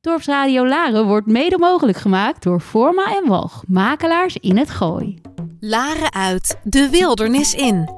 Dorpsradio Laren wordt mede mogelijk gemaakt door Forma en Walg, makelaars in het Gooi. Laren uit, de wildernis in.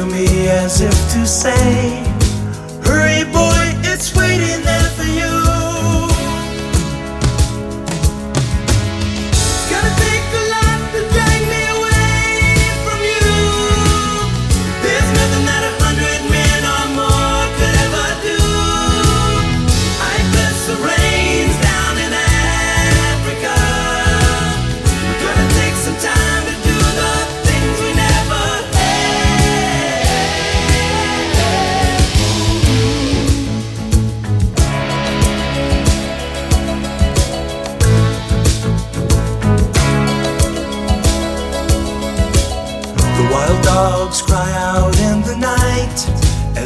To me as if to say, Hurry, boy, it's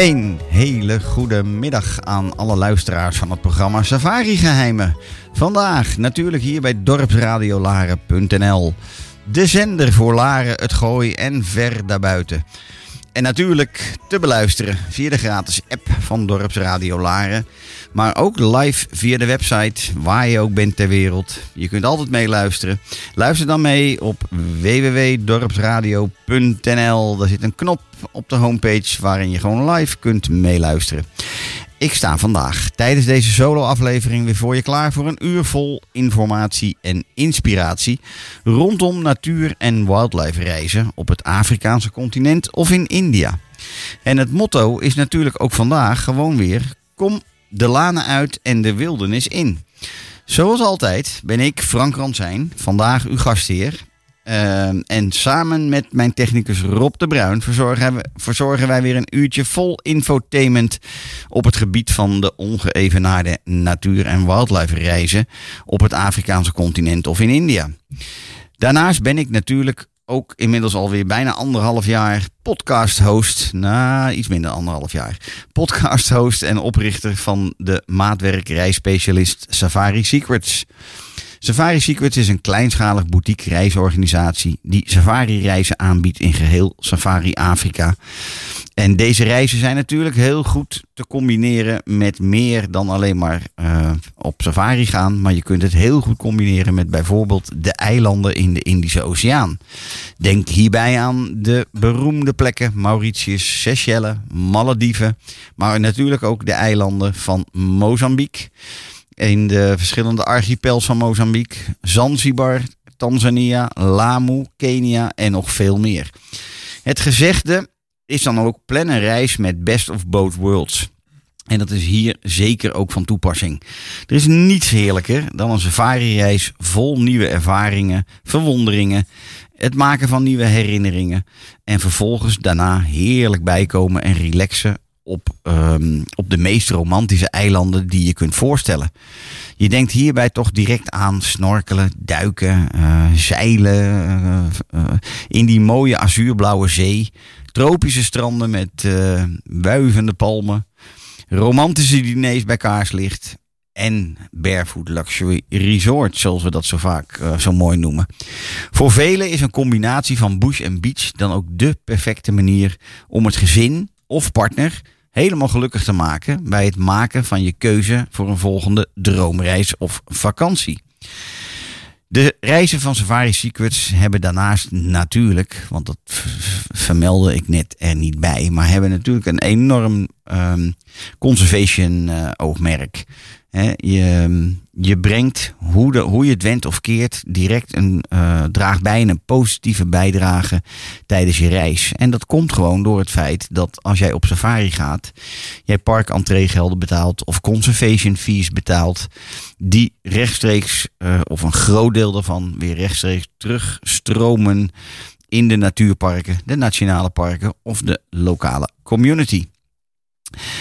Een hele goede middag aan alle luisteraars van het programma Safari Geheimen. Vandaag natuurlijk hier bij dorpsradiolaren.nl. De zender voor Laren, het Gooi en ver daarbuiten. En natuurlijk te beluisteren via de gratis app van Dorpsradio Laren. Maar ook live via de website, waar je ook bent ter wereld. Je kunt altijd meeluisteren. Luister dan mee op www.dorpsradio.nl. Daar zit een knop op de homepage waarin je gewoon live kunt meeluisteren. Ik sta vandaag tijdens deze solo-aflevering weer voor je klaar voor een uur vol informatie en inspiratie rondom natuur- en wildlife reizen op het Afrikaanse continent of in India. En het motto is natuurlijk ook vandaag gewoon weer: kom de lanen uit en de wildernis in. Zoals altijd ben ik, Frank Ransijn, vandaag uw gastheer. Ehm, en samen met mijn technicus Rob de Bruin verzorgen, we- verzorgen wij weer een uurtje vol infotainment op het gebied van de ongeëvenaarde natuur- en wildlife reizen op het Afrikaanse continent of in India. Daarnaast ben ik natuurlijk ook inmiddels alweer bijna anderhalf jaar podcast-host. Nou, iets minder anderhalf jaar. Podcast-host en oprichter van de maatwerk reisspecialist Safari Secrets. Safari Secrets is een kleinschalig boutique reisorganisatie die safari-reizen aanbiedt in geheel Safari Afrika. En deze reizen zijn natuurlijk heel goed te combineren met meer dan alleen maar eh, op safari gaan. Maar je kunt het heel goed combineren met bijvoorbeeld de eilanden in de Indische Oceaan. Denk hierbij aan de beroemde plekken Mauritius, Seychelles, Malediven. Maar natuurlijk ook de eilanden van Mozambique. In de verschillende archipels van Mozambique. Zanzibar, Tanzania, Lamu, Kenia en nog veel meer. Het gezegde is dan ook plan een reis met best of both worlds. En dat is hier zeker ook van toepassing. Er is niets heerlijker dan een safari-reis vol nieuwe ervaringen, verwonderingen, het maken van nieuwe herinneringen en vervolgens daarna heerlijk bijkomen en relaxen op, ehm, op de meest romantische eilanden die je kunt voorstellen. Je denkt hierbij toch direct aan snorkelen, duiken, eh, zeilen eh, eh, in die mooie azuurblauwe zee, tropische stranden met wuivende palmen, romantische diners bij kaarslicht en barefoot luxury resort, zoals we dat zo vaak zo mooi noemen. Voor velen is een combinatie van bush en beach dan ook de perfecte manier om het gezin of partner helemaal gelukkig te maken bij het maken van je keuze voor een volgende droomreis of vakantie. De reizen van Safari Secrets hebben daarnaast natuurlijk, want dat vermeldde ik net er niet bij, maar hebben natuurlijk een enorm ehm, conservation eh, oogmerk. Je, je brengt hoe, hoe je het went of keert direct een eh, draagt bij een positieve bijdrage tijdens je reis. En dat komt gewoon door het feit dat als jij op safari gaat, jij parkentreegelden betaalt of conservation fees betaalt, die rechtstreeks eh, of een groot deel daarvan weer rechtstreeks terugstromen in de natuurparken, de nationale parken of de lokale community.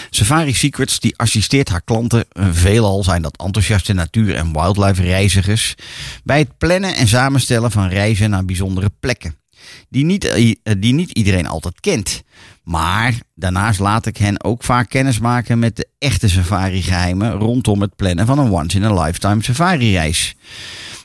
Safari Secrets die assisteert haar klanten, eh, veelal zijn dat enthousiaste natuur- en wildlife reizigers, bij het plannen en samenstellen van reizen naar bijzondere plekken. Die niet, eh, die niet iedereen altijd kent. Maar daarnaast laat ik hen ook vaak kennis maken met de echte safari-geheimen rondom het plannen van een once-in-a-lifetime safari-reis.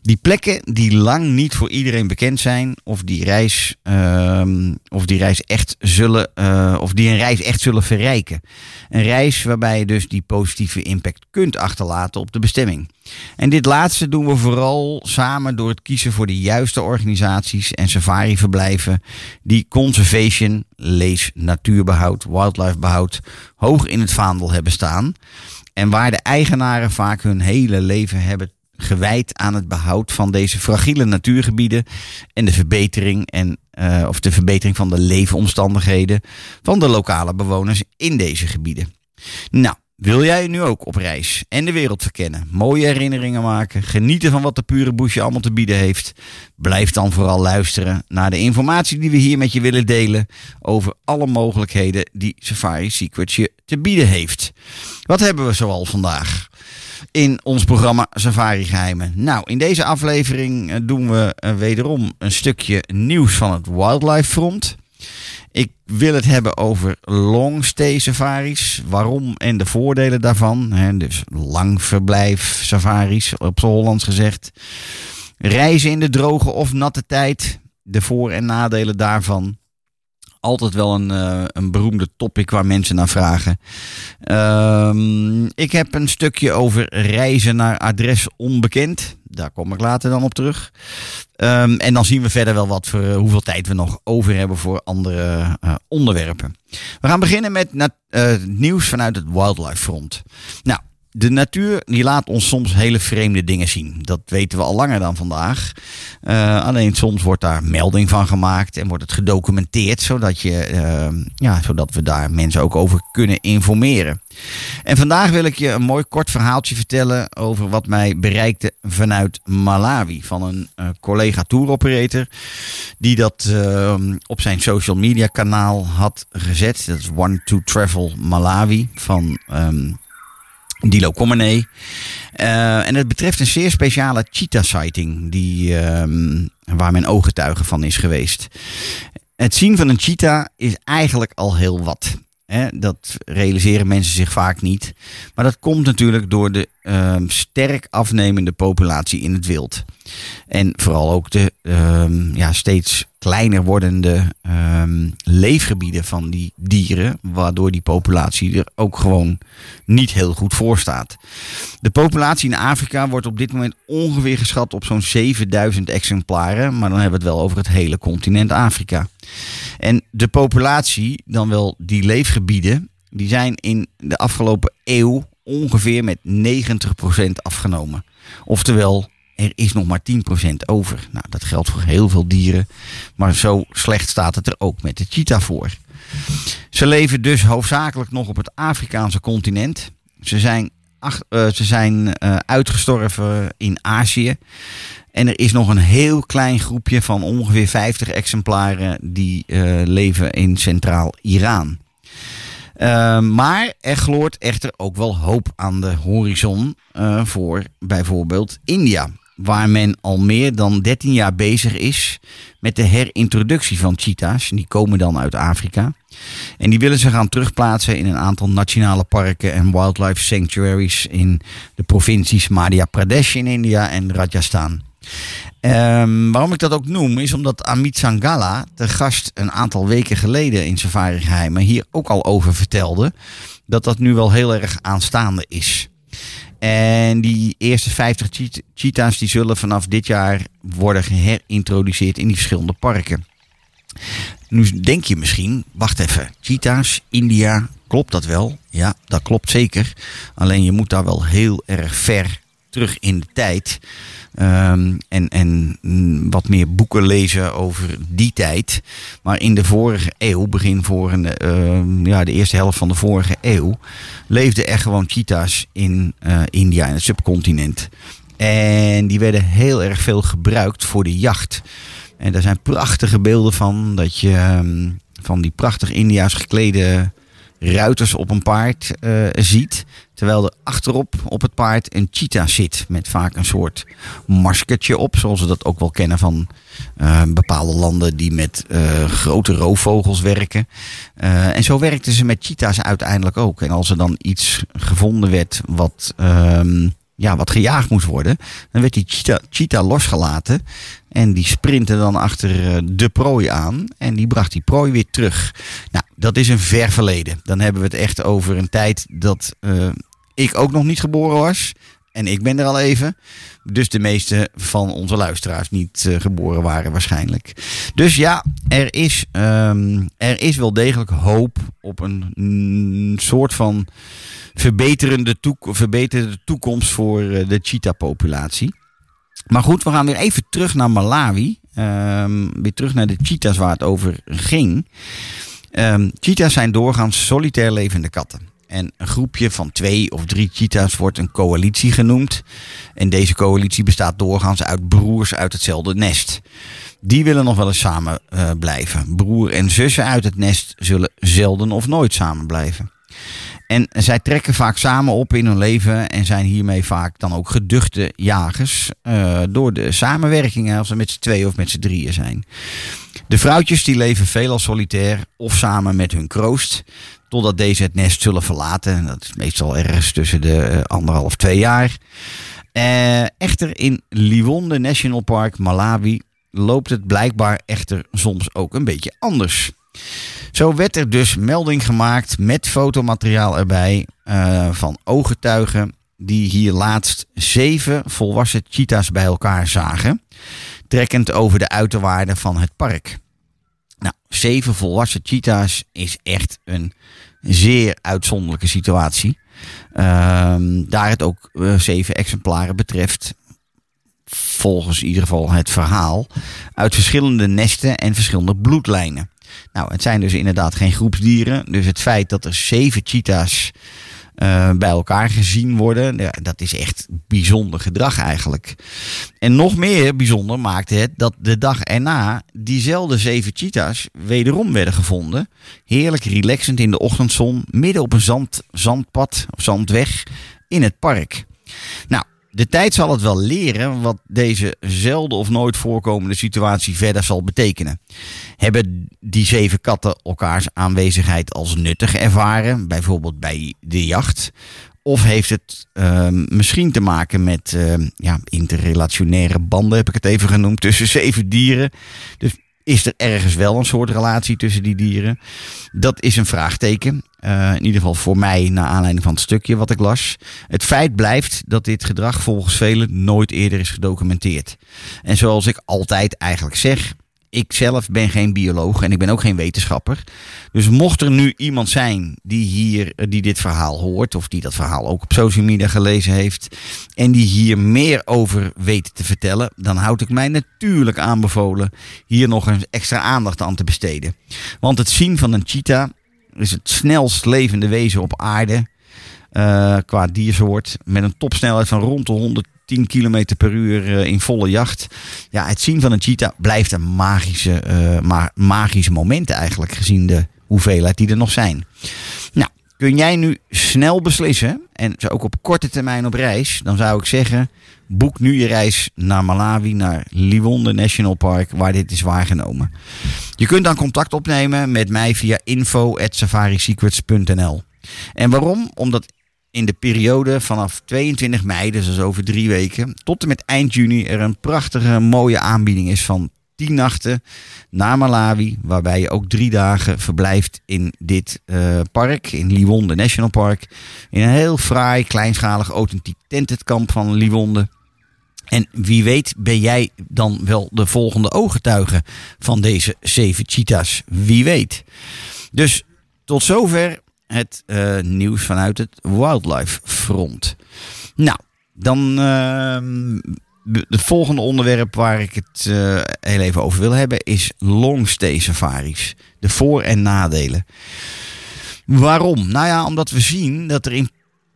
Die plekken die lang niet voor iedereen bekend zijn, of die reis, ehm, of die reis echt zullen, eh, of die een reis echt zullen verrijken. Een reis waarbij je dus die positieve impact kunt achterlaten op de bestemming. En dit laatste doen we vooral samen door het kiezen voor de juiste organisaties en safari-verblijven die conservation, lees natuurbehoud, wildlifebehoud hoog in het vaandel hebben staan. En waar de eigenaren vaak hun hele leven hebben gewijd aan het behoud van deze fragiele natuurgebieden en de verbetering en eh, of de verbetering van de leefomstandigheden van de lokale bewoners in deze gebieden. Nou, wil jij nu ook op reis en de wereld verkennen, mooie herinneringen maken, genieten van wat de pure bush je allemaal te bieden heeft? Blijf dan vooral luisteren naar de informatie die we hier met je willen delen over alle mogelijkheden die Safari Secrets je te bieden heeft. Wat hebben we zoal vandaag? In ons programma Safari Geheimen. Nou, in deze aflevering eh, doen we eh, wederom een stukje nieuws van het Wildlife Front. Ik wil het hebben over long-stay safaris. Waarom en de voordelen daarvan. Dus lang verblijf safaris, op z'n Hollands gezegd. Reizen in de droge of natte tijd. De voor- en nadelen daarvan. Altijd wel een, eh, een beroemde topic waar mensen naar vragen. Ehm, ik heb een stukje over reizen naar adres onbekend. Daar kom ik later dan op terug. Ehm, en dan zien we verder wel wat voor, eh, hoeveel tijd we nog over hebben voor andere eh, onderwerpen. We gaan beginnen met nieuws vanuit het Wildlife Front. Nou, de natuur die laat ons soms hele vreemde dingen zien. Dat weten we al langer dan vandaag. Eh, alleen soms wordt daar melding van gemaakt en wordt het gedocumenteerd, zodat, je, eh, ja, zodat we daar mensen ook over kunnen informeren. En vandaag wil ik je een mooi kort verhaaltje vertellen over wat mij bereikte vanuit Malawi. Van een eh, collega tour operator die dat eh, op zijn social media kanaal had gezet. Dat is One to Travel Malawi van ehm Dilo Commenee. Eh, en het betreft een zeer speciale cheetah-sighting die, ehm, waar men ooggetuige van is geweest. Het zien van een cheetah is eigenlijk al heel wat. Dat realiseren mensen zich vaak niet. Maar dat komt natuurlijk door de ehm, sterk afnemende populatie in het wild. En vooral ook de ehm, ja, steeds kleiner wordende ehm, leefgebieden van die dieren. Waardoor die populatie er ook gewoon niet heel goed voor staat. De populatie in Afrika wordt op dit moment ongeveer geschat op zo'n 7000 exemplaren. Maar dan hebben we het wel over het hele continent Afrika. En de populatie, dan wel die leefgebieden, die zijn in de afgelopen eeuw ongeveer met 90% afgenomen. Oftewel, er is nog maar 10% over. Nou, dat geldt voor heel veel dieren. Maar zo slecht staat het er ook met de cheetah voor. Ze leven dus hoofdzakelijk nog op het Afrikaanse continent. Ze zijn, eh, ze zijn eh, uitgestorven in Azië. En er is nog een heel klein groepje van ongeveer 50 exemplaren die eh, leven in centraal Iran. Uh, maar er gloort echter ook wel hoop aan de horizon uh, voor bijvoorbeeld India. Waar men al meer dan 13 jaar bezig is met de herintroductie van cheetahs. Die komen dan uit Afrika. En die willen ze gaan terugplaatsen in een aantal nationale parken en wildlife sanctuaries in de provincies Madhya Pradesh in India en Rajasthan. Um, waarom ik dat ook noem, is omdat Amit Sangala, de gast een aantal weken geleden in Safari Geheimen, hier ook al over vertelde. Dat dat nu wel heel erg aanstaande is. En die eerste 50 cheet- cheetahs die zullen vanaf dit jaar worden geherintroduceerd in die verschillende parken. Nu denk je misschien, wacht even, cheetahs, India, klopt dat wel? Ja, dat klopt zeker. Alleen je moet daar wel heel erg ver terug in de tijd. Um, en, en wat meer boeken lezen over die tijd. Maar in de vorige eeuw, begin een, uh, ja, de eerste helft van de vorige eeuw, leefden er gewoon cheetahs in uh, India, in het subcontinent. En die werden heel erg veel gebruikt voor de jacht. En daar zijn prachtige beelden van, dat je um, van die prachtig India's geklede ruiters op een paard uh, ziet. Terwijl er achterop op het paard een cheetah zit. Met vaak een soort maskertje op. Zoals we dat ook wel kennen van uh, bepaalde landen die met uh, grote roofvogels werken. Uh, en zo werkten ze met cheetahs uiteindelijk ook. En als er dan iets gevonden werd wat, um, ja, wat gejaagd moest worden. Dan werd die cheetah, losgelaten. En die sprintte dan achter de prooi aan. En die bracht die prooi weer terug. Nou, dat is een ver verleden. Dan hebben we het echt over een tijd dat uh, ik ook nog niet geboren was. En ik ben er al even. Dus de meeste van onze luisteraars niet uh, geboren waren waarschijnlijk. Dus ja, er is, um, er is wel degelijk hoop op een soort van verbeterende, verbeterde toekomst voor uh, de cheetah-populatie. Maar goed, we gaan weer even terug naar Malawi. Um, weer terug naar de cheetahs waar het over ging. Um, cheetahs zijn doorgaans solitair levende katten. En een groepje van twee of drie cheetahs wordt een coalitie genoemd. En deze coalitie bestaat doorgaans uit broers uit hetzelfde nest. Die willen nog wel eens samen uh, blijven. Broer en zussen uit het nest zullen zelden of nooit samen blijven. En zij trekken vaak samen op in hun leven en zijn hiermee vaak dan ook geduchte jagers uh, door de samenwerking als ze met z'n tweeën of met z'n drieën zijn. De vrouwtjes die leven veelal solitair of samen met hun kroost, totdat deze het nest zullen verlaten. Dat is meestal ergens tussen de uh, anderhalf, twee jaar. Uh, echter in Liwonde National Park, Malawi, loopt het blijkbaar echter soms ook een beetje anders. Zo werd er dus melding gemaakt met fotomateriaal erbij uh, van ooggetuigen die hier laatst zeven volwassen cheetahs bij elkaar zagen, trekkend over de uiterwaarden van het park. Nou, zeven volwassen cheetahs is echt een zeer uitzonderlijke situatie. Uh, daar het ook uh, zeven exemplaren betreft, volgens in ieder geval het verhaal, uit verschillende nesten en verschillende bloedlijnen. Nou, het zijn dus inderdaad geen groepsdieren. Dus het feit dat er zeven cheetahs uh, bij elkaar gezien worden, ja, dat is echt bijzonder gedrag eigenlijk. En nog meer bijzonder maakte het dat de dag erna diezelfde zeven cheetahs wederom werden gevonden. Heerlijk relaxend in de ochtendzon, midden op een zand, zandpad of zandweg in het park. Nou, de tijd zal het wel leren wat deze zelden of nooit voorkomende situatie verder zal betekenen. Hebben die zeven katten elkaars aanwezigheid als nuttig ervaren, bijvoorbeeld bij de jacht? Of heeft het ehm, misschien te maken met ehm, ja, interrelationaire banden, heb ik het even genoemd, tussen zeven dieren? Dus is er ergens wel een soort relatie tussen die dieren? Dat is een vraagteken. Eh, in ieder geval voor mij, naar aanleiding van het stukje wat ik las. Het feit blijft dat dit gedrag volgens velen nooit eerder is gedocumenteerd. En zoals ik altijd eigenlijk zeg, ik zelf ben geen bioloog en ik ben ook geen wetenschapper. Dus mocht er nu iemand zijn die hier eh, die dit verhaal hoort, of die dat verhaal ook op social media gelezen heeft, en die hier meer over weet te vertellen, dan houd ik mij natuurlijk aanbevolen hier nog eens extra aandacht aan te besteden. Want het zien van een cheetah is het snelst levende wezen op aarde. eh, qua diersoort. Met een topsnelheid van rond de 110 km per uur eh, in volle jacht. Ja, het zien van een cheetah blijft een magische, ma magische moment eigenlijk. Gezien de hoeveelheid die er nog zijn. Nou, kun jij nu snel beslissen. En zo ook op korte termijn op reis. Dan zou ik zeggen. Boek nu je reis naar Malawi, naar Liwonde National Park, waar dit is waargenomen. Je kunt dan contact opnemen met mij via info.safarisecrets.nl. En waarom? Omdat in de periode vanaf 22 mei, dus over drie weken, tot en met eind juni er een prachtige mooie aanbieding is van 10 nachten naar Malawi, waarbij je ook drie dagen verblijft in dit eh, park, in Liwonde National Park. In een heel fraai, kleinschalig, authentiek tentenkamp van Liwonde. En wie weet ben jij dan wel de volgende ooggetuige van deze zeven cheetahs. Wie weet. Dus tot zover het eh, nieuws vanuit het Wildlife Front. Nou, dan ehm, het volgende onderwerp waar ik het eh, heel even over wil hebben is longstay safaris. De voor- en nadelen. Waarom? Nou ja, omdat we zien dat er in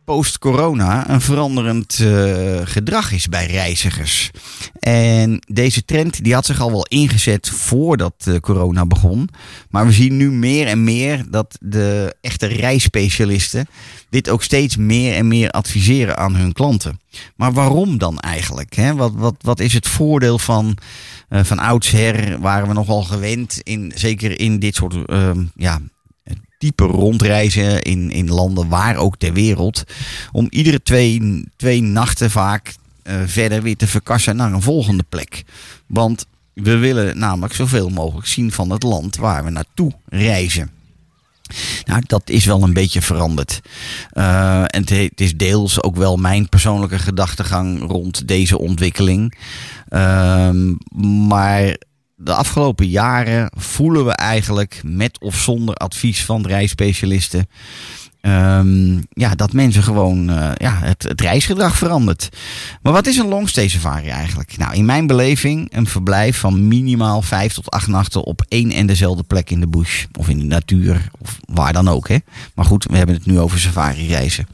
post-corona een veranderend eh, gedrag is bij reizigers. En deze trend die had zich al wel ingezet voordat corona begon. Maar we zien nu meer en meer dat de echte reisspecialisten dit ook steeds meer en meer adviseren aan hun klanten. Maar waarom dan eigenlijk? Hè? Wat, wat, wat is het voordeel van, eh, van oudsher, waren we nogal gewend, in, zeker in dit soort ehm, ja, type rondreizen in, in landen waar ook ter wereld. Om iedere twee, twee nachten vaak eh, verder weer te verkassen naar een volgende plek. Want we willen namelijk zoveel mogelijk zien van het land waar we naartoe reizen. Nou, dat is wel een beetje veranderd. Eh, en het, is deels ook wel mijn persoonlijke gedachtegang rond deze ontwikkeling. Ehm, maar de afgelopen jaren voelen we eigenlijk met of zonder advies van reisspecialisten. ehm, ja, dat mensen gewoon eh, ja, het, het reisgedrag verandert. Maar wat is een longstay safari eigenlijk? Nou, in mijn beleving een verblijf van minimaal vijf tot acht nachten op één en dezelfde plek in de bush. Of in de natuur, of waar dan ook. Hè? Maar goed, we hebben het nu over safari reizen.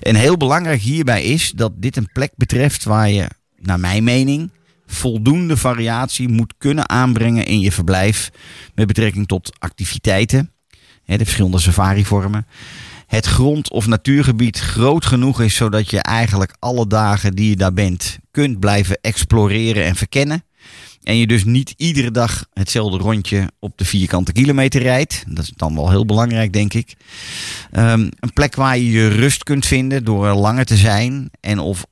En heel belangrijk hierbij is dat dit een plek betreft waar je, naar mijn mening, voldoende variatie moet kunnen aanbrengen in je verblijf met betrekking tot activiteiten, de verschillende safarivormen. Het grond- of natuurgebied groot genoeg is zodat je eigenlijk alle dagen die je daar bent kunt blijven exploreren en verkennen. En je dus niet iedere dag hetzelfde rondje op de vierkante kilometer rijdt. Dat is dan wel heel belangrijk, denk ik. Ehm, een plek waar je je rust kunt vinden door er langer te zijn. En of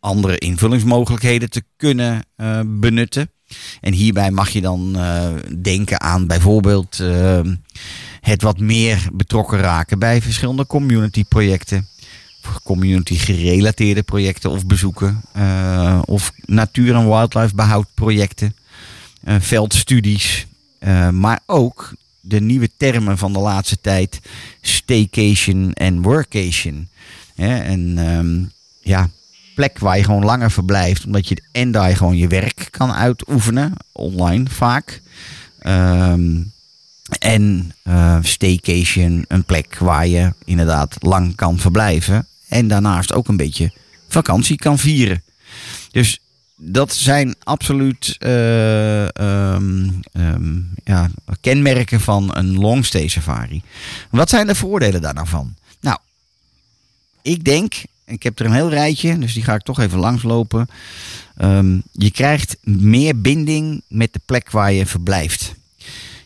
andere invullingsmogelijkheden te kunnen eh, benutten. En hierbij mag je dan eh, denken aan bijvoorbeeld eh, het wat meer betrokken raken bij verschillende community projecten. Community gerelateerde projecten of bezoeken. of natuur- en wildlife behoudprojecten. eh, veldstudies. maar ook de nieuwe termen van de laatste tijd. Staycation en workation. En ehm, ja, plek waar je gewoon langer verblijft. Omdat je en daar je gewoon je werk kan uitoefenen. Online vaak. Ehm, en eh, staycation, een plek waar je inderdaad lang kan verblijven. En daarnaast ook een beetje vakantie kan vieren. Dus dat zijn absoluut eh, ehm, ehm, ja, kenmerken van een longstay safari. Wat zijn de voordelen daar nou? Nou, ik denk Ik heb er een heel rijtje, dus die ga ik toch even langslopen. Ehm, je krijgt meer binding met de plek waar je verblijft.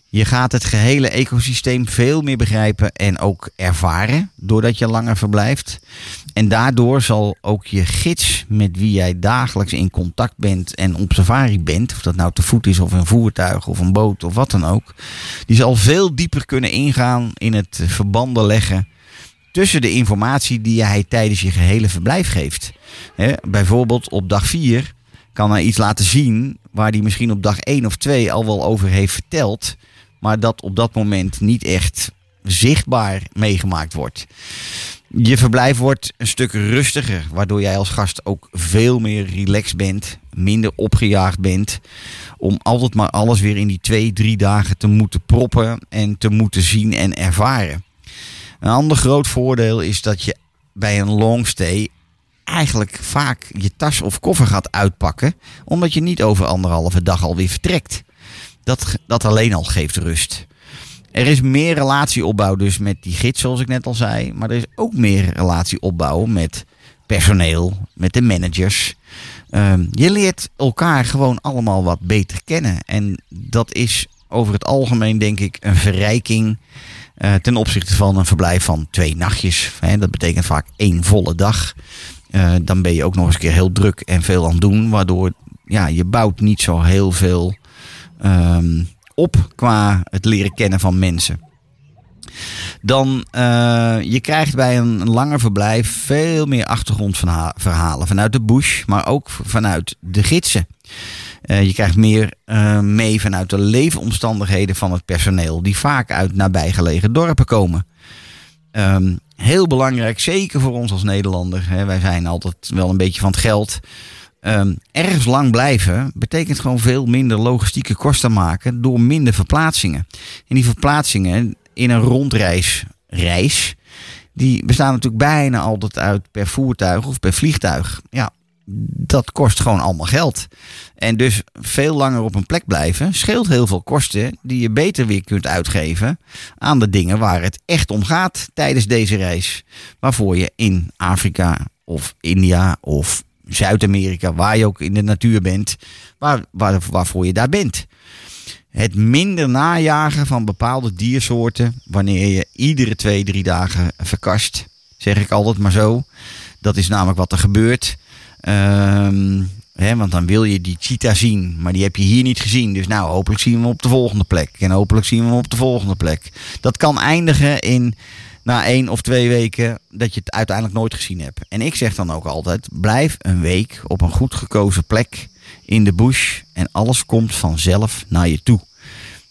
Je gaat het gehele ecosysteem veel meer begrijpen en ook ervaren doordat je langer verblijft. En daardoor zal ook je gids met wie jij dagelijks in contact bent en op safari bent, of dat nou te voet is of een voertuig of een boot of wat dan ook, die zal veel dieper kunnen ingaan in het verbanden leggen tussen de informatie die hij tijdens je gehele verblijf geeft. Bijvoorbeeld op dag 4 kan hij iets laten zien waar hij misschien op dag 1 of 2 al wel over heeft verteld, maar dat op dat moment niet echt zichtbaar meegemaakt wordt. Je verblijf wordt een stuk rustiger, waardoor jij als gast ook veel meer relaxed bent, minder opgejaagd bent, om altijd maar alles weer in die twee, drie dagen te moeten proppen en te moeten zien en ervaren. Een ander groot voordeel is dat je bij een longstay eigenlijk vaak je tas of koffer gaat uitpakken, omdat je niet over anderhalve dag alweer vertrekt. Dat, dat alleen al geeft rust. Er is meer relatieopbouw dus met die gids, zoals ik net al zei. Maar er is ook meer relatieopbouw met personeel, met de managers. Ehm, je leert elkaar gewoon allemaal wat beter kennen. En dat is over het algemeen, denk ik, een verrijking eh, ten opzichte van een verblijf van twee nachtjes. Hè, dat betekent vaak één volle dag. Eh, dan ben je ook nog eens een keer heel druk en veel aan het doen. Waardoor ja, je bouwt niet zo heel veel ehm, op qua het leren kennen van mensen. Dan, uh, je krijgt bij een langer verblijf veel meer achtergrondverhalen vanuit de bush, maar ook vanuit de gidsen. Uh, je krijgt meer uh, mee vanuit de leefomstandigheden van het personeel, die vaak uit nabijgelegen dorpen komen. Um, heel belangrijk, zeker voor ons als Nederlander. Hè, wij zijn altijd wel een beetje van het geld. Um, ergens lang blijven betekent gewoon veel minder logistieke kosten maken door minder verplaatsingen. En die verplaatsingen in een rondreis, reis, die bestaan natuurlijk bijna altijd uit per voertuig of per vliegtuig. Ja, dat kost gewoon allemaal geld. En dus veel langer op een plek blijven scheelt heel veel kosten die je beter weer kunt uitgeven aan de dingen waar het echt om gaat tijdens deze reis. Waarvoor je in Afrika of India of Zuid-Amerika, waar je ook in de natuur bent, waar, waar, waarvoor je daar bent. Het minder najagen van bepaalde diersoorten wanneer je iedere twee, drie dagen verkast, zeg ik altijd maar zo. Dat is namelijk wat er gebeurt. Um, hè, want dan wil je die cheetah zien, maar die heb je hier niet gezien. Dus nou, hopelijk zien we hem op de volgende plek. En hopelijk zien we hem op de volgende plek. Dat kan eindigen in na één of twee weken dat je het uiteindelijk nooit gezien hebt. En ik zeg dan ook altijd: blijf een week op een goed gekozen plek in de bush en alles komt vanzelf naar je toe.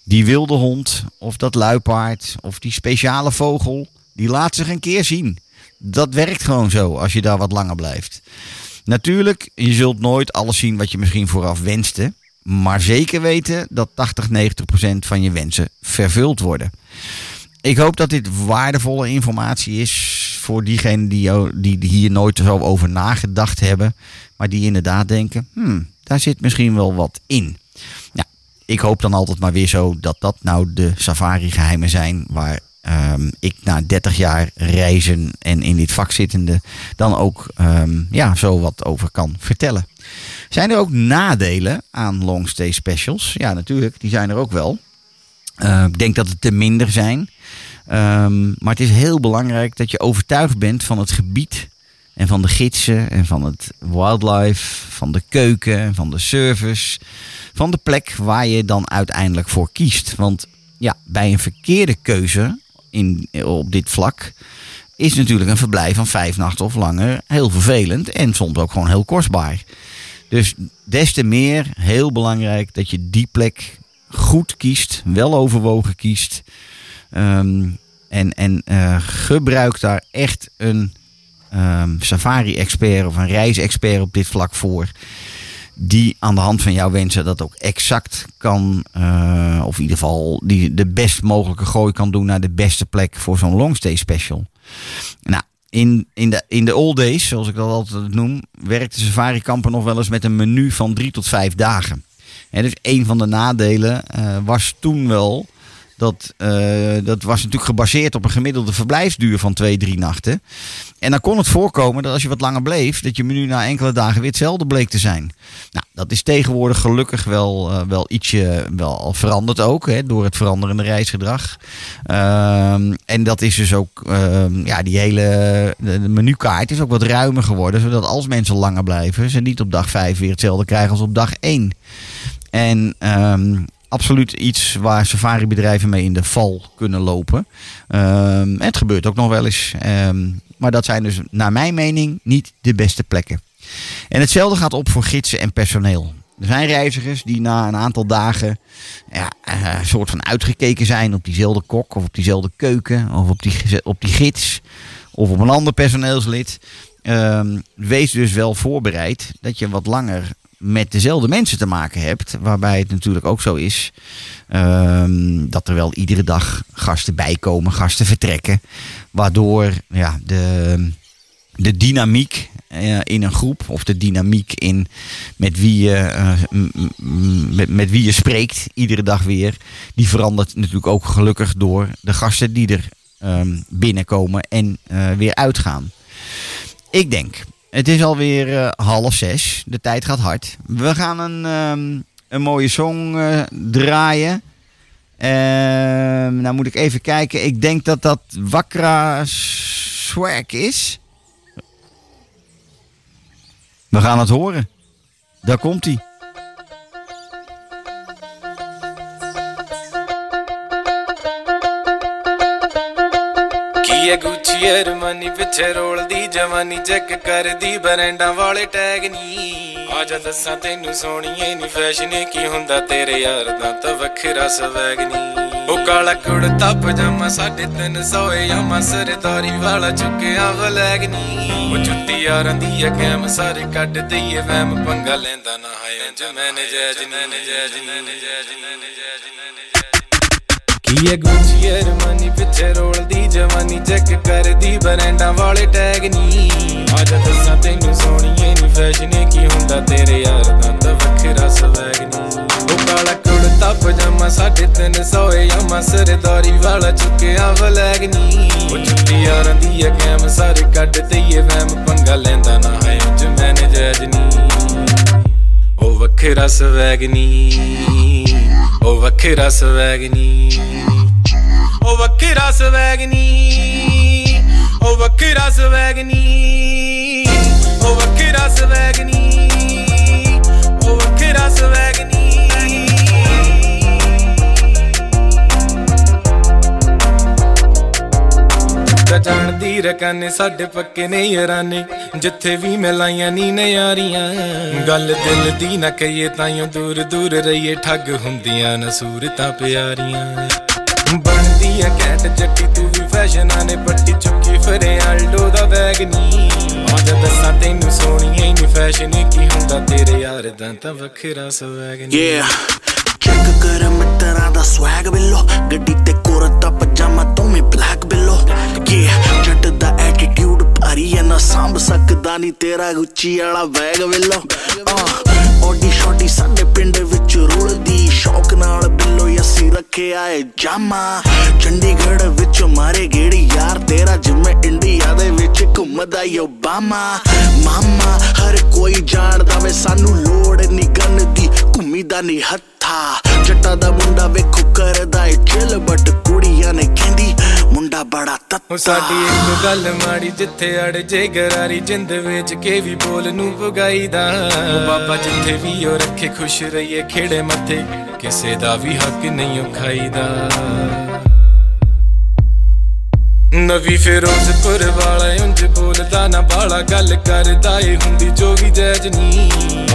Die wilde hond, of dat luipaard, of die speciale vogel, die laat zich een keer zien. Dat werkt gewoon zo als je daar wat langer blijft. Natuurlijk, je zult nooit alles zien wat je misschien vooraf wenste. Maar zeker weten dat 80, 90 procent van je wensen vervuld worden. Ik hoop dat dit waardevolle informatie is voor diegenen die, die hier nooit zo over nagedacht hebben. Maar die inderdaad denken, hmm, daar zit misschien wel wat in. Ja, ik hoop dan altijd maar weer zo dat dat nou de safari geheimen zijn waar um, ik na 30 jaar reizen en in dit vak zittende dan ook um, ja, zo wat over kan vertellen. Zijn er ook nadelen aan longstay specials? Ja, natuurlijk, die zijn er ook wel. Uh, ik denk dat het te minder zijn. Maar het is heel belangrijk dat je overtuigd bent van het gebied en van de gidsen en van het wildlife, van de keuken, van de service, van de plek waar je dan uiteindelijk voor kiest. Want ja, bij een verkeerde keuze in, op dit vlak is natuurlijk een verblijf van vijf nachten of langer heel vervelend en soms ook gewoon heel kostbaar. Dus des te meer heel belangrijk dat je die plek goed kiest, wel overwogen kiest. Um, en en uh, gebruik daar echt een um, safari-expert of een reisexpert op dit vlak voor. Die aan de hand van jouw wensen dat ook exact kan, uh, of in ieder geval die de best mogelijke gooi kan doen naar de beste plek voor zo'n longstay special. Nou, in, in, de, in de old days, zoals ik dat altijd noem, werkte safari kampen nog wel eens met een menu van drie tot vijf dagen. En dus een van de nadelen uh, was toen wel Dat, eh, dat was natuurlijk gebaseerd op een gemiddelde verblijfsduur van twee, drie nachten. En dan kon het voorkomen dat als je wat langer bleef, dat je menu na enkele dagen weer hetzelfde bleek te zijn. Nou, dat is tegenwoordig gelukkig wel, eh, wel ietsje wel al veranderd ook, hè, door het veranderende reisgedrag. Ehm, en dat is dus ook, ehm, ja, die hele de, menukaart is ook wat ruimer geworden, zodat als mensen langer blijven, ze niet op dag vijf weer hetzelfde krijgen als op dag één. En ehm, absoluut iets waar safaribedrijven mee in de val kunnen lopen. Ehm, het gebeurt ook nog wel eens. Ehm, maar dat zijn dus naar mijn mening niet de beste plekken. En hetzelfde gaat op voor gidsen en personeel. Er zijn reizigers die na een aantal dagen ja, eh, een soort van uitgekeken zijn op diezelfde kok of op diezelfde keuken of op die, op die gids of op een ander personeelslid. Ehm, wees dus wel voorbereid dat je wat langer met dezelfde mensen te maken hebt. Waarbij het natuurlijk ook zo is ehm, dat er wel iedere dag gasten bijkomen, gasten vertrekken. Waardoor ja, de, de dynamiek eh, in een groep of de dynamiek in met wie, je, eh, met, met wie je spreekt iedere dag weer, die verandert natuurlijk ook gelukkig door de gasten die er ehm, binnenkomen en eh, weer uitgaan. Ik denk, het is alweer eh, half zes. De tijd gaat hard. We gaan een, ehm, een mooie song eh, draaien. Ehm, nou moet ik even kijken. Ik denk dat dat Wakra Swag is. We gaan het horen. Daar komt hij. ਕੀ ਹੈ ਗੁੱਚੀ ਅਰਮਾਨੀ ਪਿੱਛੇ ਰੋਲਦੀ, ਜਵਾਨੀ ਚੈੱਕ ਕਰਦੀ, ਬਰੈਂਡਾਂ ਵਾਲੇ ਟੈਗ ਨੀ। ਆਜਾ ਦੱਸਾਂ ਤੈਨੂੰ ਸੋਹਣੀਏ ਨੀ ਫੈਸ਼ਨ ਕੀ ਹੁੰਦਾ ਤੇਰੇ ਯਾਰ ਦਾ ਤਾਂ ਵੱਖਰਾ ਸਵੈਗ ਨੀ। ਉਹ ਕਾਲਾ ਕੁੜਤਾ, ਪਜਾਮਾ ਸਾਢੇ ਤਿੰਨ ਸੌ ਯਾਮਾ ਸਰਦਾਰੀ ਵਾਲਾ ਚੁੱਕਿਆ ਵਲੈਗ ਨੀ। ਉਹ ਜੁੱਤੀ ਯਾਰਾਂ ਦੀ ਆ, ਕੈਮ ਸਾਰੇ ਕੱਢ ਦਈਏ, ਵਹਿਮ ਪੰਗਾ ਲੈਂਦਾ ਨਾ ਹੈ ਅੰਜ ਮੈਂ ਨਜਾਇਜ਼ ਨੀ ਨਜਾਇਜ਼ ਨੀ ਨਜਾਇਜ਼ ਨੀ ਨਜਾਇਜ਼ ਨੀ ਕੀ ਹੈ ਗੁੱਚੀ ਅਰਮਾਨੀ ਪਿੱਛੇ ਰੋਲਦੀ, ਜਵਾਨੀ ਚੈੱਕ ਕਰਦੀ, ਬਰੈਂਡਾਂ ਵਾਲੇ ਟੈਗ ਨੀ। ਆਜਾ ਦੱਸਾਂ ਤੈਨੂੰ ਸੋਹਣੀਏ ਨੀ ਫੈਸ਼ਨ ਕੀ ਹੁੰਦਾ ਤੇਰੇ ਯਾਰ ਦਾ ਤਾਂ ਵੱਖਰਾ ਸਵੈਗ ਨੀ। ਉਹ ਕਾਲਾ ਕੁੜਤਾ, ਪਜਾਮਾ ਸਾਢੇ ਤਿੰਨ ਸੌ ਯਾਮਾ ਸਰਦਾਰੀ ਵਾਲਾ ਚੁੱਕਿਆ ਵਲੈਗ ਨੀ। ਉਹ ਜੁੱਤੀ ਯਾਰਾਂ ਦੀ ਆ, ਕੈਮ ਸਾਰੇ ਕੱਢ ਦਈਏ ਵਹਿਮ ਪੰਗਾ ਲੈਂਦਾ ਨਾ ਹੈ ਉਂਝ ਮੈਂ ਨਜਾਇਜ਼ ਨੀ। ਉਹ ਵੱਖਰਾ ਸਵੈਗ ਨੀ। ਉਹ ਵੱਖਰਾ ਸਵੈਗ ਨੀ। ਉਹ ਵੱਖਰਾ ਸਵੈਗ ਨੀ। ਉਹ ਵੱਖਰਾ ਸਵੈਗ ਨੀ। ਉਹ ਵੱਖਰਾ ਸਵੈਗ ਨੀ। ਉਹ ਵੱਖਰਾ ਸਵੈਗ ਨੀ। ਤਾਂ ਜਾਣਦੀ ਰਕਾਨੇ, ਸਾਡੇ ਪੱਕੇ ਨੇ ਯਾਰਾਨੇ। ਜਿੱਥੇ ਵੀ ਮੈਂ ਲਾਈਆਂ ਨੀ ਨਿਆਰੀਆਂ ਗੱਲ ਦਿਲ ਦੀ ਨਾ ਕਹੀਏ ਤਾਈਓ ਦੂਰ ਦੂਰ ਰਹੀਏ। ਠੱਗ ਹੁੰਦੀਆਂ ਨਾ ਸੂਰਤਾਂ ਪਿਆਰੀਆਂ। ਬਣਦੀ ਐ ਕੈਟ ਜੱਟੀ, ਤੂੰ ਵੀ ਫੈਸ਼ਨਾਂ ਨੇ ਪੱਟੀ ਚੁੱਕੀ, ਫਿਰੇ ਆਲਡੋ ਦਾ ਬੈਗ ਨੀ। ਆਜਾ ਦੱਸਾਂ ਤੈਨੂੰ ਸੋਹਣੀਏ ਨੀ ਫੈਸ਼ਨ ਕੀ ਹੁੰਦਾ ਤੇਰੇ ਯਾਰ ਦਾ ਤਾਂ ਵੱਖਰਾ ਸਵੈਗ ਨੀ। Yeah ਚੈੱਕ ਕਰ ਮਿੱਤਰਾਂ ਦਾ ਸਵੈਗ ਬਿੱਲੋ। ਗੱਡੀ ਤੇ ਕੁਰਤਾ ਪਜਾਮਾ ਤੂੰ ਵੀ ਬਲੈਕ ਬਿੱਲੋ। Yeah, ਜੱਟ ਦਾ ਐਟੀਟਿਊਡ ਭਾਰੀ ਐ ਨਾ ਸੰਭ ਸਕਦਾ ਨਹੀਂ ਤੇਰਾ, ਗੁੱਚੀ ਵਾਲਾ ਬੈਗ ਬਿੱਲੋ। uh, ਓਡੀ ਸ਼ੋਡੀ ਸਾਡੇ ਪਿੰਡ ਵਿੱਚ ਰੁਲਦੀ। ਸ਼ੌਕ ਨਾਲ ਬਿੱਲੋ ਅਸੀਂ ਰੱਖਿਆ ਏ ਜਾਮਾ। ਚੰਡੀਗੜ੍ਹ ਵਿੱਚ ਮਾਰੇ ਗੇੜੀ ਯਾਰ, ਤੇਰਾ ਜਿਵੇਂ ਇੰਡੀਆ ਦੇ ਵਿੱਚ ਘੁੰਮਦਾ ਈ ਓਬਾਮਾ। ਮਾਮਾ, ਹਰ ਕੋਈ ਜਾਣਦਾ ਵੇ, ਸਾਨੂੰ ਲੋੜ ਨਹੀਂ ਗਨ ਦੀ ਘੁੰਮੀਦਾ ਨਹੀਂ ਹੱਥਾ। ਜੱਟਾ ਦਾ ਮੁੰਡਾ ਵੇਖੋ, ਕਰਦਾ ਏ ਚਿਲ ਬਟ ਕੁੜੀਆਂ ਨੇ ਕਹਿੰਦੀ ਮੁੰਡਾ ਬੜਾ ਉਹ ਤੱਤਾ ਸਾਡੀ ਇੱਕ ਗੱਲ ਮਾੜੀ, ਜਿੱਥੇ ਅੜ ਜੇ ਗਰਾਰੀ, ਜਿੰਦ ਵਿੱਚ ਕੇ ਵੀ ਬੋਲ ਨੂੰ ਪੁਗਾਈਦਾ ਉਹ ਬਾਬਾ ਜਿੱਥੇ ਵੀ ਉਹ ਰੱਖੇ, ਖੁਸ਼ ਰਹੀਏ, ਖੇੜੇ ਮੱਥੇ, ਕਿਸੇ ਦਾ ਵੀ ਹੱਕ ਨਹੀਂ ਉਹ ਖਾਈਦਾ। ਨਵੀਂ ਫਿਰੋਜ਼ਪੁਰ ਵਾਲਾ ਉਂਝ ਬੋਲਦਾ, ਨਾ ਬਾਲਾ ਗੱਲ ਕਰਦਾ ਏ ਹੁੰਦੀ ਜੋ ਵੀ ਜੈਜ ਨਹੀਂ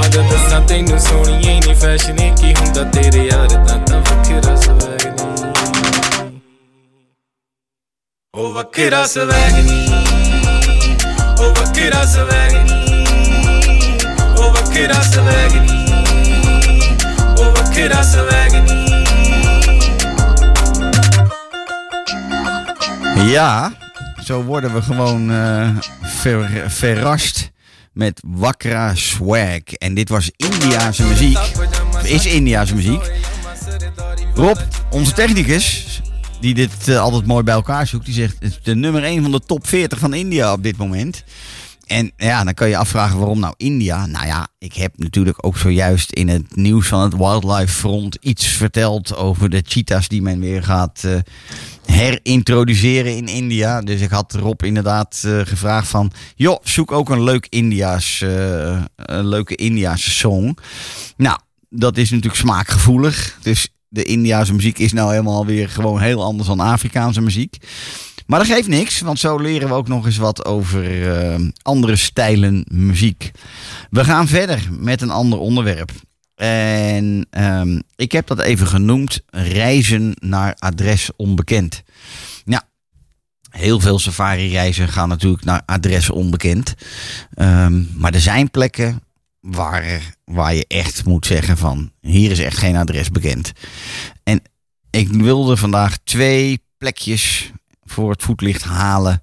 ਆਜਾ ਦੱਸਾਂ, ਤੈਨੂੰ ਸੋਹਣੀਏ ਨੀ ਫੈਸ਼ਨ ਕੀ ਹੁੰਦਾ ਤੇਰੇ ਯਾਰ ਦਾ ਤਾਂ ਵੱਖਰਾ O wakkera se wegni, o wakkera se wegni, o wakkera se wegni, Over wakkera se wegni. Ja, zo worden we gewoon uh, ver, verrast met Wakra Swag. En dit was Indiaanse muziek. Is Indiaanse muziek. Rob, onze technicus, die dit eh, altijd mooi bij elkaar zoekt. Die zegt, het is de nummer 1 van de top 40 van India op dit moment. En ja, dan kan je afvragen waarom nou India? Nou ja, ik heb natuurlijk ook zojuist in het nieuws van het Wildlife Front iets verteld over de cheetahs die men weer gaat eh, herintroduceren in India. Dus ik had Rob inderdaad eh, gevraagd van, joh, zoek ook een leuk India's, een leuke Indiaanse song. Nou, dat is natuurlijk smaakgevoelig. Dus de Indiaanse muziek is nou helemaal weer gewoon heel anders dan Afrikaanse muziek. Maar dat geeft niks, want zo leren we ook nog eens wat over eh, andere stijlen muziek. We gaan verder met een ander onderwerp. En ehm, ik heb dat even genoemd: reizen naar adres onbekend. Ja, heel veel safari-reizen gaan natuurlijk naar adres onbekend. Ehm, maar er zijn plekken waar, waar je echt moet zeggen van hier is echt geen adres bekend. En ik wilde vandaag twee plekjes voor het voetlicht halen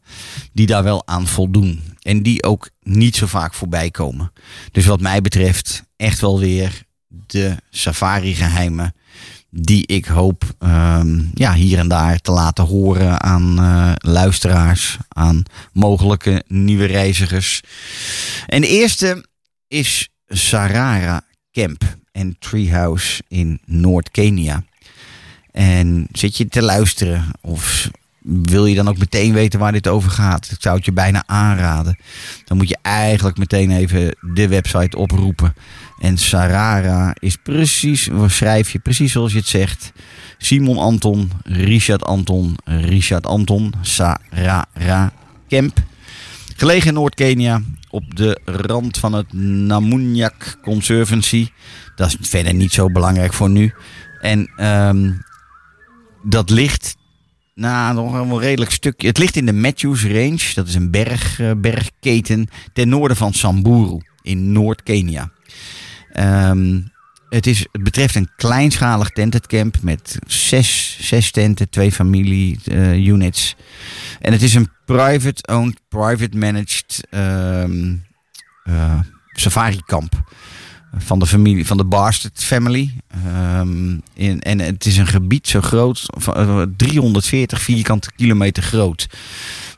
die daar wel aan voldoen. En die ook niet zo vaak voorbij komen. Dus wat mij betreft echt wel weer de safari geheimen die ik hoop ehm, ja, hier en daar te laten horen aan eh, luisteraars, aan mogelijke nieuwe reizigers. En de eerste is Sarara Camp en Treehouse in Noord-Kenia. En zit je te luisteren of wil je dan ook meteen weten waar dit over gaat? Ik zou het je bijna aanraden. Dan moet je eigenlijk meteen even de website oproepen. En Sarara is precies, schrijf je precies zoals je het zegt. Simon Anton, Richard Anton, Richard Anton, Sarara Camp. Gelegen in Noord-Kenia, op de rand van het Namunyak Conservancy. Dat is verder niet zo belangrijk voor nu. En ehm, dat ligt nou, nog een redelijk stukje. Het ligt in de Matthews Range. Dat is een berg, eh, bergketen ten noorden van Samburu in Noord-Kenia. Ehm, het, is, het betreft een kleinschalig tentencamp met zes, zes tenten, twee familie eh, units. En het is een private-owned, private-managed ehm, eh, safari kamp van de familie van de family. Ehm, in, en het is een gebied zo groot, van, eh, 340 vierkante kilometer groot,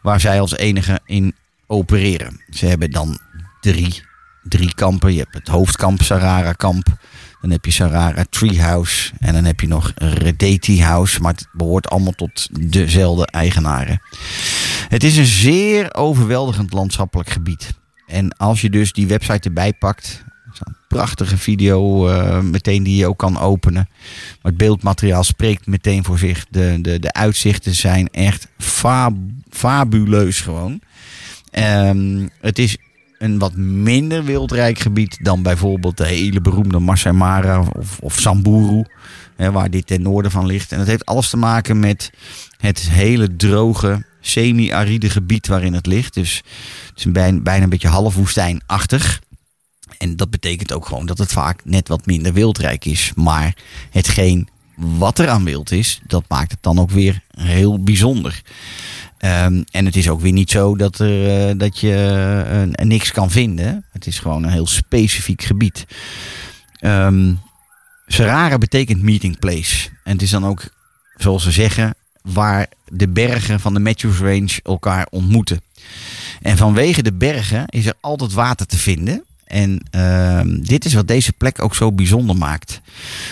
waar zij als enige in opereren. Ze hebben dan drie, drie kampen. Je hebt het hoofdkamp Sarara kamp. Dan heb je Sarara Treehouse. En dan heb je nog Redeti House. Maar het behoort allemaal tot dezelfde eigenaren. Het is een zeer overweldigend landschappelijk gebied. En als je dus die website erbij pakt, een prachtige video eh, meteen die je ook kan openen. Maar het beeldmateriaal spreekt meteen voor zich. De, de, de uitzichten zijn echt fab, fabuleus gewoon. Ehm, het is een wat minder wildrijk gebied dan bijvoorbeeld de hele beroemde Masai Mara of, of Samburu. Hè, waar dit ten noorden van ligt. En dat heeft alles te maken met het hele droge, semi-aride gebied waarin het ligt. Dus het is bijna, bijna een beetje half woestijnachtig. En dat betekent ook gewoon dat het vaak net wat minder wildrijk is. Maar hetgeen wat er aan wild is, dat maakt het dan ook weer heel bijzonder. Ehm, en het is ook weer niet zo dat, er, eh, dat je eh, niks kan vinden. Het is gewoon een heel specifiek gebied. Sarara betekent meeting place. En het is dan ook, zoals ze zeggen, waar de bergen van de Matthews Range elkaar ontmoeten. En vanwege de bergen is er altijd water te vinden. En ehm, dit is wat deze plek ook zo bijzonder maakt.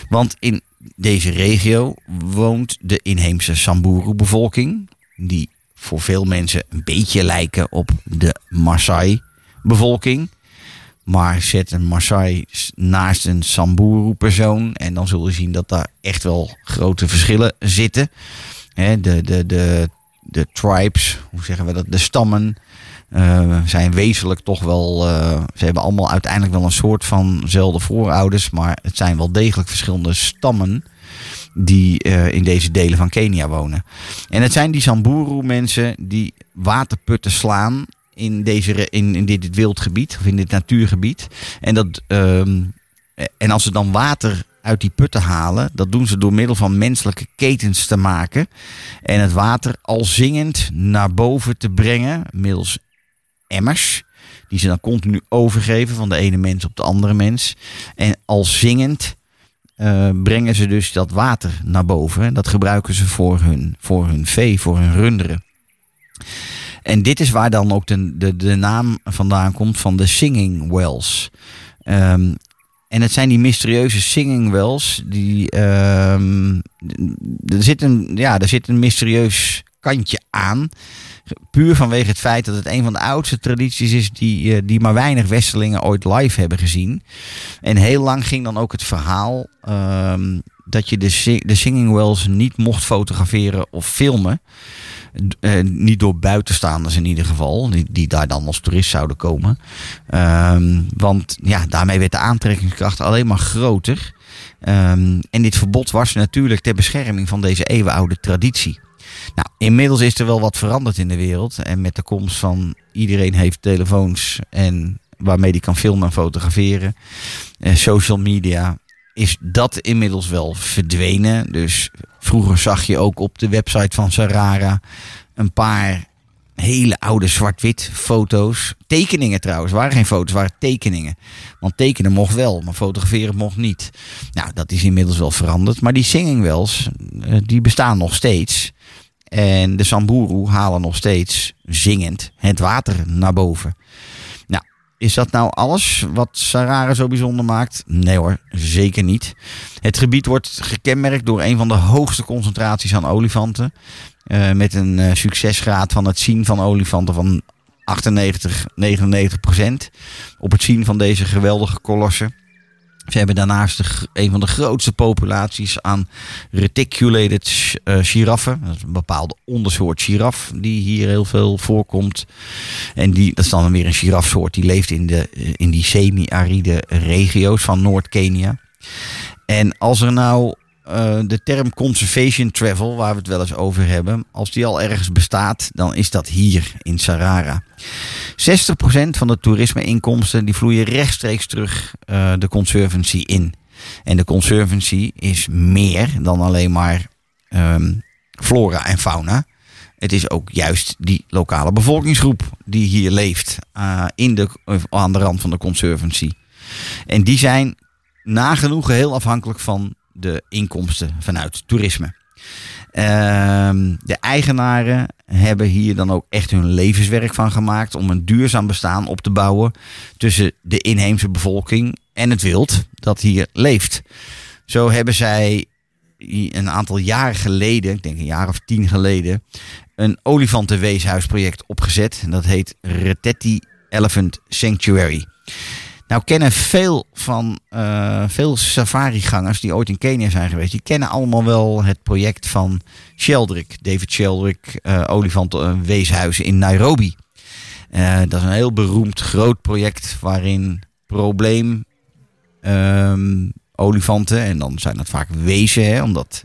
Want in deze regio woont de inheemse Samburu-bevolking. Die voor veel mensen een beetje lijken op de Maasai-bevolking. Maar zet een Maasai naast een Samburu-persoon. En dan zul je zien dat daar echt wel grote verschillen zitten. De, de, de, de tribes, hoe zeggen we dat? De stammen eh, zijn wezenlijk toch wel. eh, ze hebben allemaal uiteindelijk wel een soort vanzelfde voorouders. Maar het zijn wel degelijk verschillende stammen. Die eh, in deze delen van Kenia wonen. En het zijn die Samburu mensen die waterputten slaan. In, deze, in, in dit, dit wildgebied of in dit natuurgebied. En, dat, ehm, en als ze dan water uit die putten halen, dat doen ze door middel van menselijke ketens te maken. En het water al zingend naar boven te brengen, middels emmers. Die ze dan continu overgeven van de ene mens op de andere mens. En al zingend eh, brengen ze dus dat water naar boven. En dat gebruiken ze voor hun, voor hun vee, voor hun runderen. En dit is waar dan ook de, de, de naam vandaan komt van de singing wells. Ehm, en het zijn die mysterieuze singing wells. Die, ehm, er, zit een, ja, er zit een mysterieus kantje aan. Puur vanwege het feit dat het een van de oudste tradities is die, eh, die maar weinig Westerlingen ooit live hebben gezien. En heel lang ging dan ook het verhaal ehm, dat je de, de singing wells niet mocht fotograferen of filmen. Eh, niet door buitenstaanders in ieder geval, die, die daar dan als toerist zouden komen. Ehm, want ja, daarmee werd de aantrekkingskracht alleen maar groter. Ehm, en dit verbod was natuurlijk ter bescherming van deze eeuwenoude traditie. Nou, inmiddels is er wel wat veranderd in de wereld. En met de komst van iedereen heeft telefoons en waarmee die kan filmen en fotograferen. Eh, social media is dat inmiddels wel verdwenen. Dus vroeger zag je ook op de website van Sarara een paar hele oude zwart-wit foto's. Tekeningen trouwens, waren geen foto's, waren tekeningen. Want tekenen mocht wel, maar fotograferen mocht niet. Nou, dat is inmiddels wel veranderd. Maar die singing wells, eh, die bestaan nog steeds. En de Samburu halen nog steeds zingend het water naar boven. Nou, is dat nou alles wat Sarara zo bijzonder maakt? Nee hoor, zeker niet. Het gebied wordt gekenmerkt door een van de hoogste concentraties aan olifanten. Eh, met een eh, succesgraad van het zien van olifanten van 98, 99 procent. Op het zien van deze geweldige kolossen. Ze hebben daarnaast de, een van de grootste populaties aan reticulated eh, giraffen. Dat is een bepaalde ondersoort giraf die hier heel veel voorkomt. En die, dat is dan weer een girafsoort die leeft in, de, eh, in die semi-aride regio's van Noord-Kenia. En als er nou eh, de term conservation travel, waar we het wel eens over hebben, als die al ergens bestaat, dan is dat hier in Sarara. 60% van de toerismeinkomsten die vloeien rechtstreeks terug eh, de conservancy in. En de conservancy is meer dan alleen maar ehm, flora en fauna. Het is ook juist die lokale bevolkingsgroep die hier leeft eh, in de, aan de rand van de conservancy. En die zijn nagenoeg heel afhankelijk van de inkomsten vanuit toerisme. Ehm, de eigenaren hebben hier dan ook echt hun levenswerk van gemaakt om een duurzaam bestaan op te bouwen tussen de inheemse bevolking en het wild dat hier leeft. Zo hebben zij een aantal jaren geleden, ik denk een jaar of tien geleden, een olifantenweeshuisproject opgezet. En dat heet Retetti Elephant Sanctuary. Nou kennen veel van eh, veel safarigangers die ooit in Kenia zijn geweest, die kennen allemaal wel het project van Sheldrick, David Sheldrick, eh olifantenweeshuizen in Nairobi. Eh, dat is een heel beroemd groot project waarin probleem ehm, olifanten, en dan zijn dat vaak wezen, hè, omdat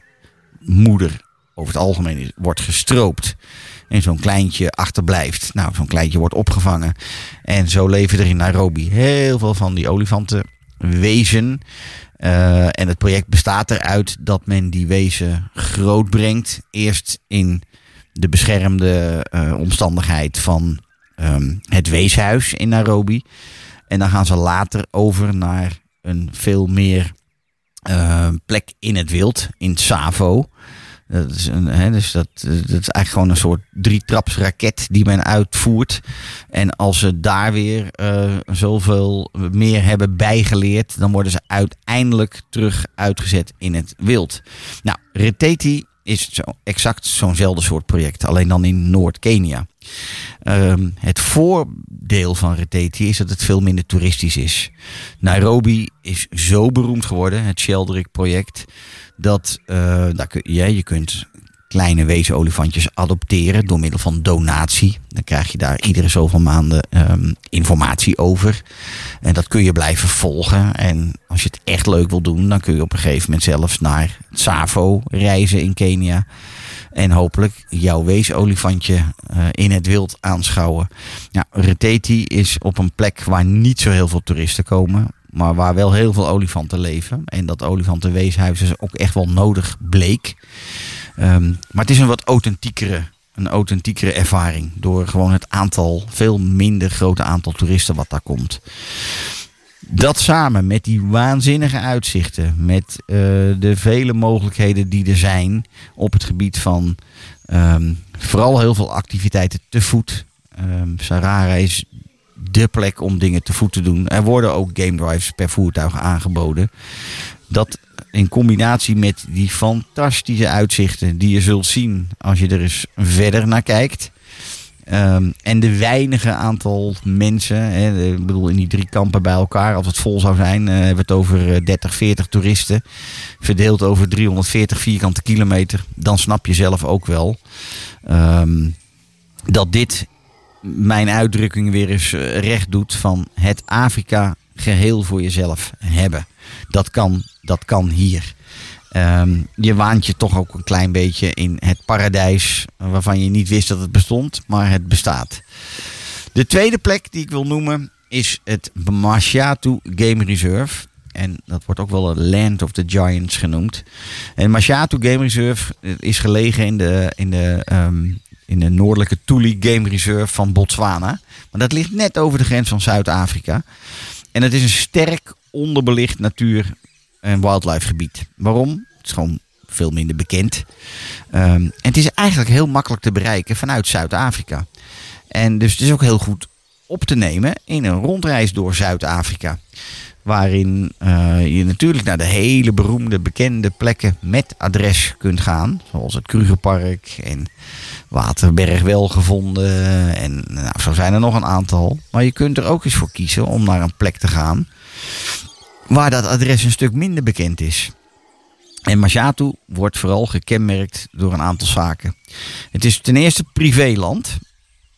moeder over het algemeen wordt gestroopt en zo'n kleintje achterblijft. Nou, zo'n kleintje wordt opgevangen. En zo leven er in Nairobi heel veel van die olifanten wezen. Eh, en het project bestaat eruit dat men die wezen groot brengt. Eerst in de beschermde eh, omstandigheid van ehm, het weeshuis in Nairobi. En dan gaan ze later over naar een veel meer eh, plek in het wild, in Savo. Dat is, een, hè, dus dat, dat is eigenlijk gewoon een soort drietrapsraket die men uitvoert. En als ze daar weer eh, zoveel meer hebben bijgeleerd, dan worden ze uiteindelijk terug uitgezet in het wild. Nou, Reteti is zo, exact zo'nzelfde soort project, alleen dan in Noord-Kenia. Ehm, het voordeel van Reteti is dat het veel minder toeristisch is. Nairobi is zo beroemd geworden, het Sheldrick-project, dat eh, je kunt kleine wezenolifantjes adopteren door middel van donatie. Dan krijg je daar iedere zoveel maanden ehm, informatie over. En dat kun je blijven volgen. En als je het echt leuk wil doen, dan kun je op een gegeven moment zelfs naar Tsavo reizen in Kenia. En hopelijk jouw weesolifantje eh, in het wild aanschouwen. Ja, Reteti is op een plek waar niet zo heel veel toeristen komen. Maar waar wel heel veel olifanten leven. En dat olifantenweeshuis is ook echt wel nodig bleek. Ehm, maar het is een wat authentiekere, een authentiekere ervaring. Door gewoon het aantal, veel minder grote aantal toeristen wat daar komt. Dat samen met die waanzinnige uitzichten, met eh, de vele mogelijkheden die er zijn op het gebied van ehm, vooral heel veel activiteiten te voet. Ehm Sarara is de plek om dingen te voet te doen. Er worden ook game drives per voertuig aangeboden. Dat in combinatie met die fantastische uitzichten die je zult zien als je er eens verder naar kijkt. Ehm, en de weinige aantal mensen, hè, ik bedoel in die drie kampen bij elkaar, als het vol zou zijn, eh, hebben we het over eh, 30, 40 toeristen, verdeeld over 340 vierkante kilometer, dan snap je zelf ook wel ehm, dat dit mijn uitdrukking weer eens eh, recht doet van het Afrika geheel voor jezelf hebben. Dat kan, dat kan hier. Ehm, je waant je toch ook een klein beetje in het paradijs waarvan je niet wist dat het bestond, maar het bestaat. De tweede plek die ik wil noemen is het Mashatu Game Reserve. En dat wordt ook wel het Land of the Giants genoemd. En Mashatu Game Reserve eh, is gelegen in de, in de, ehm, in de noordelijke Tuli Game Reserve van Botswana. Maar dat ligt net over de grens van Zuid-Afrika. En het is een sterk onderbelicht natuur- en wildlife gebied. Waarom? Het is gewoon veel minder bekend. Ehm, en het is eigenlijk heel makkelijk te bereiken vanuit Zuid-Afrika. En dus het is ook heel goed op te nemen in een rondreis door Zuid-Afrika. Waarin eh, je natuurlijk naar de hele beroemde, bekende plekken met adres kunt gaan. Zoals het Krugerpark en Waterberg Welgevonden. En nou, zo zijn er nog een aantal. Maar je kunt er ook eens voor kiezen om naar een plek te gaan. Waar dat adres een stuk minder bekend is. En Majatu wordt vooral gekenmerkt door een aantal zaken. Het is ten eerste privéland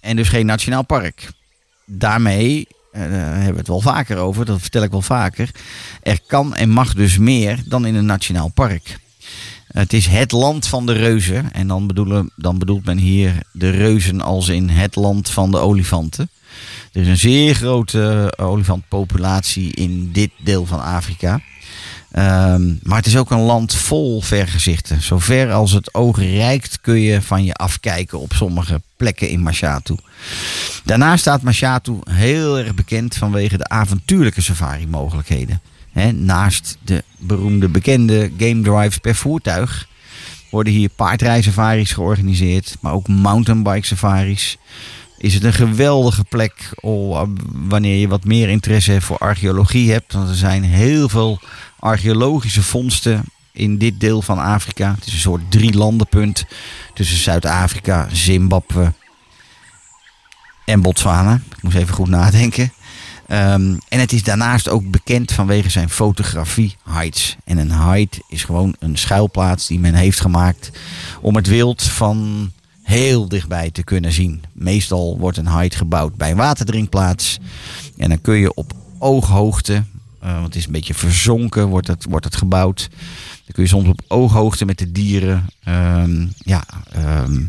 en dus geen nationaal park. Daarmee, eh, hebben we het wel vaker over, dat vertel ik wel vaker. Er kan en mag dus meer dan in een nationaal park. Het is het land van de reuzen. En dan, bedoelen, dan bedoelt men hier de reuzen als in het land van de olifanten. Er is een zeer grote eh, olifantpopulatie in dit deel van Afrika. Ehm, maar het is ook een land vol vergezichten. Zover als het oog reikt kun je van je afkijken op sommige plekken in Mashatu. Daarnaast staat Mashatu heel erg bekend vanwege de avontuurlijke safari naast de beroemde bekende game drives per voertuig worden hier paardrijsafaris georganiseerd, maar ook mountainbike safaris. Is het een geweldige plek wanneer je wat meer interesse voor archeologie hebt. Want er zijn heel veel archeologische vondsten in dit deel van Afrika. Het is een soort drie landenpunt tussen Zuid-Afrika, Zimbabwe en Botswana. Ik moest even goed nadenken. Ehm, en het is daarnaast ook bekend vanwege zijn fotografie heights. En een height is gewoon een schuilplaats die men heeft gemaakt om het wild van heel dichtbij te kunnen zien. Meestal wordt een height gebouwd bij een waterdrinkplaats. En dan kun je op ooghoogte, eh, want het is een beetje verzonken, wordt het, wordt het gebouwd. Dan kun je soms op ooghoogte met de dieren, ehm, ja, ehm,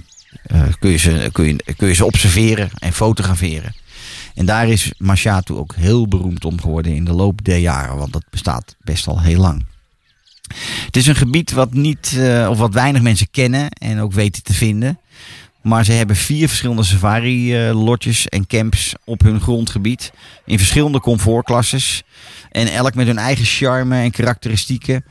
eh, kun, je ze, kun, je, kun je ze observeren en fotograferen. En daar is Mashatu ook heel beroemd om geworden in de loop der jaren, want dat bestaat best al heel lang. Het is een gebied wat niet, eh, of wat weinig mensen kennen en ook weten te vinden. Maar ze hebben vier verschillende safari-lotjes en camps op hun grondgebied. In verschillende comfortklasses. En elk met hun eigen charme en karakteristieken.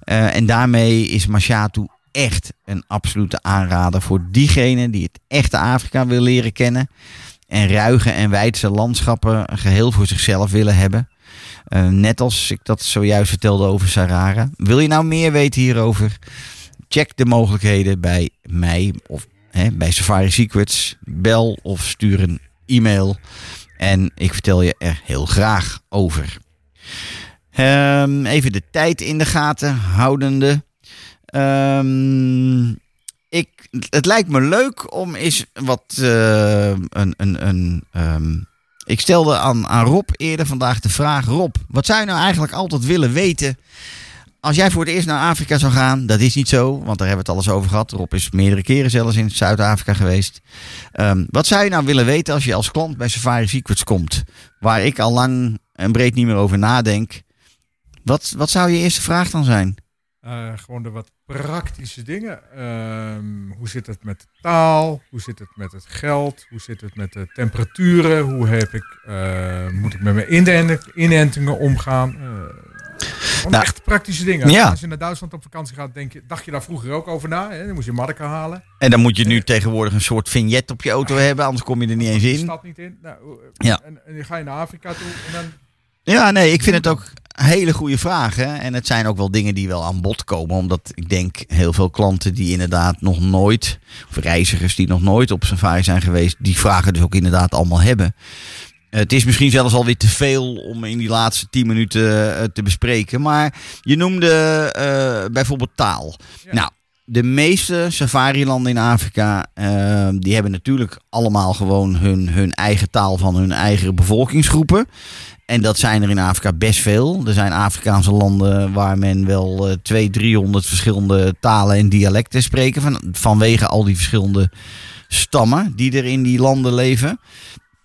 Eh, en daarmee is Mashatu echt een absolute aanrader voor diegene die het echte Afrika wil leren kennen. En ruige en wijdse landschappen geheel voor zichzelf willen hebben. Eh, net als ik dat zojuist vertelde over Sarara. Wil je nou meer weten hierover? Check de mogelijkheden bij mij of hè, bij Safari Secrets. Bel of stuur een e-mail. En ik vertel je er heel graag over. Ehm, even de tijd in de gaten houdende. Ehm, ik, het lijkt me leuk om eens wat eh, een, een, een ehm, ik stelde aan, aan Rob eerder vandaag de vraag: Rob, wat zou je nou eigenlijk altijd willen weten? Als jij voor het eerst naar Afrika zou gaan, dat is niet zo, want daar hebben we het alles over gehad. Rob is meerdere keren zelfs in Zuid-Afrika geweest. Ehm, wat zou je nou willen weten als je als klant bij Safari Secrets komt? Waar ik al lang en breed niet meer over nadenk. Wat, wat zou je eerste vraag dan zijn? Eh, gewoon de wat praktische dingen. Ehm, hoe zit het met de taal? Hoe zit het met het geld? Hoe zit het met de temperaturen? Hoe heb ik, eh, moet ik met mijn inent- inentingen omgaan? Eh, Nou, echt praktische dingen. ja. Als je naar Duitsland op vakantie gaat, denk je, dacht je daar vroeger ook over na. Hè? Dan moest je marken halen. En dan moet je nu tegenwoordig een soort vignet op je auto hebben, anders kom je er niet eens De in. stad niet in. Nou, Ja. en, en dan ga je naar Afrika toe en dan Ja, nee, ik vind het ook hele goede vragen. En het zijn ook wel dingen die wel aan bod komen. Omdat ik denk heel veel klanten die inderdaad nog nooit, of reizigers die nog nooit op safari zijn geweest, die vragen dus ook inderdaad allemaal hebben. Het is misschien zelfs alweer te veel om in die laatste tien minuten eh, te bespreken. Maar je noemde eh, bijvoorbeeld taal. Ja. Nou, de meeste safari-landen in Afrika, eh, die hebben natuurlijk allemaal gewoon hun, hun eigen taal van hun eigen bevolkingsgroepen. En dat zijn er in Afrika best veel. Er zijn Afrikaanse landen waar men wel eh 200, 300 verschillende talen en dialecten spreken. Van, vanwege al die verschillende stammen die er in die landen leven.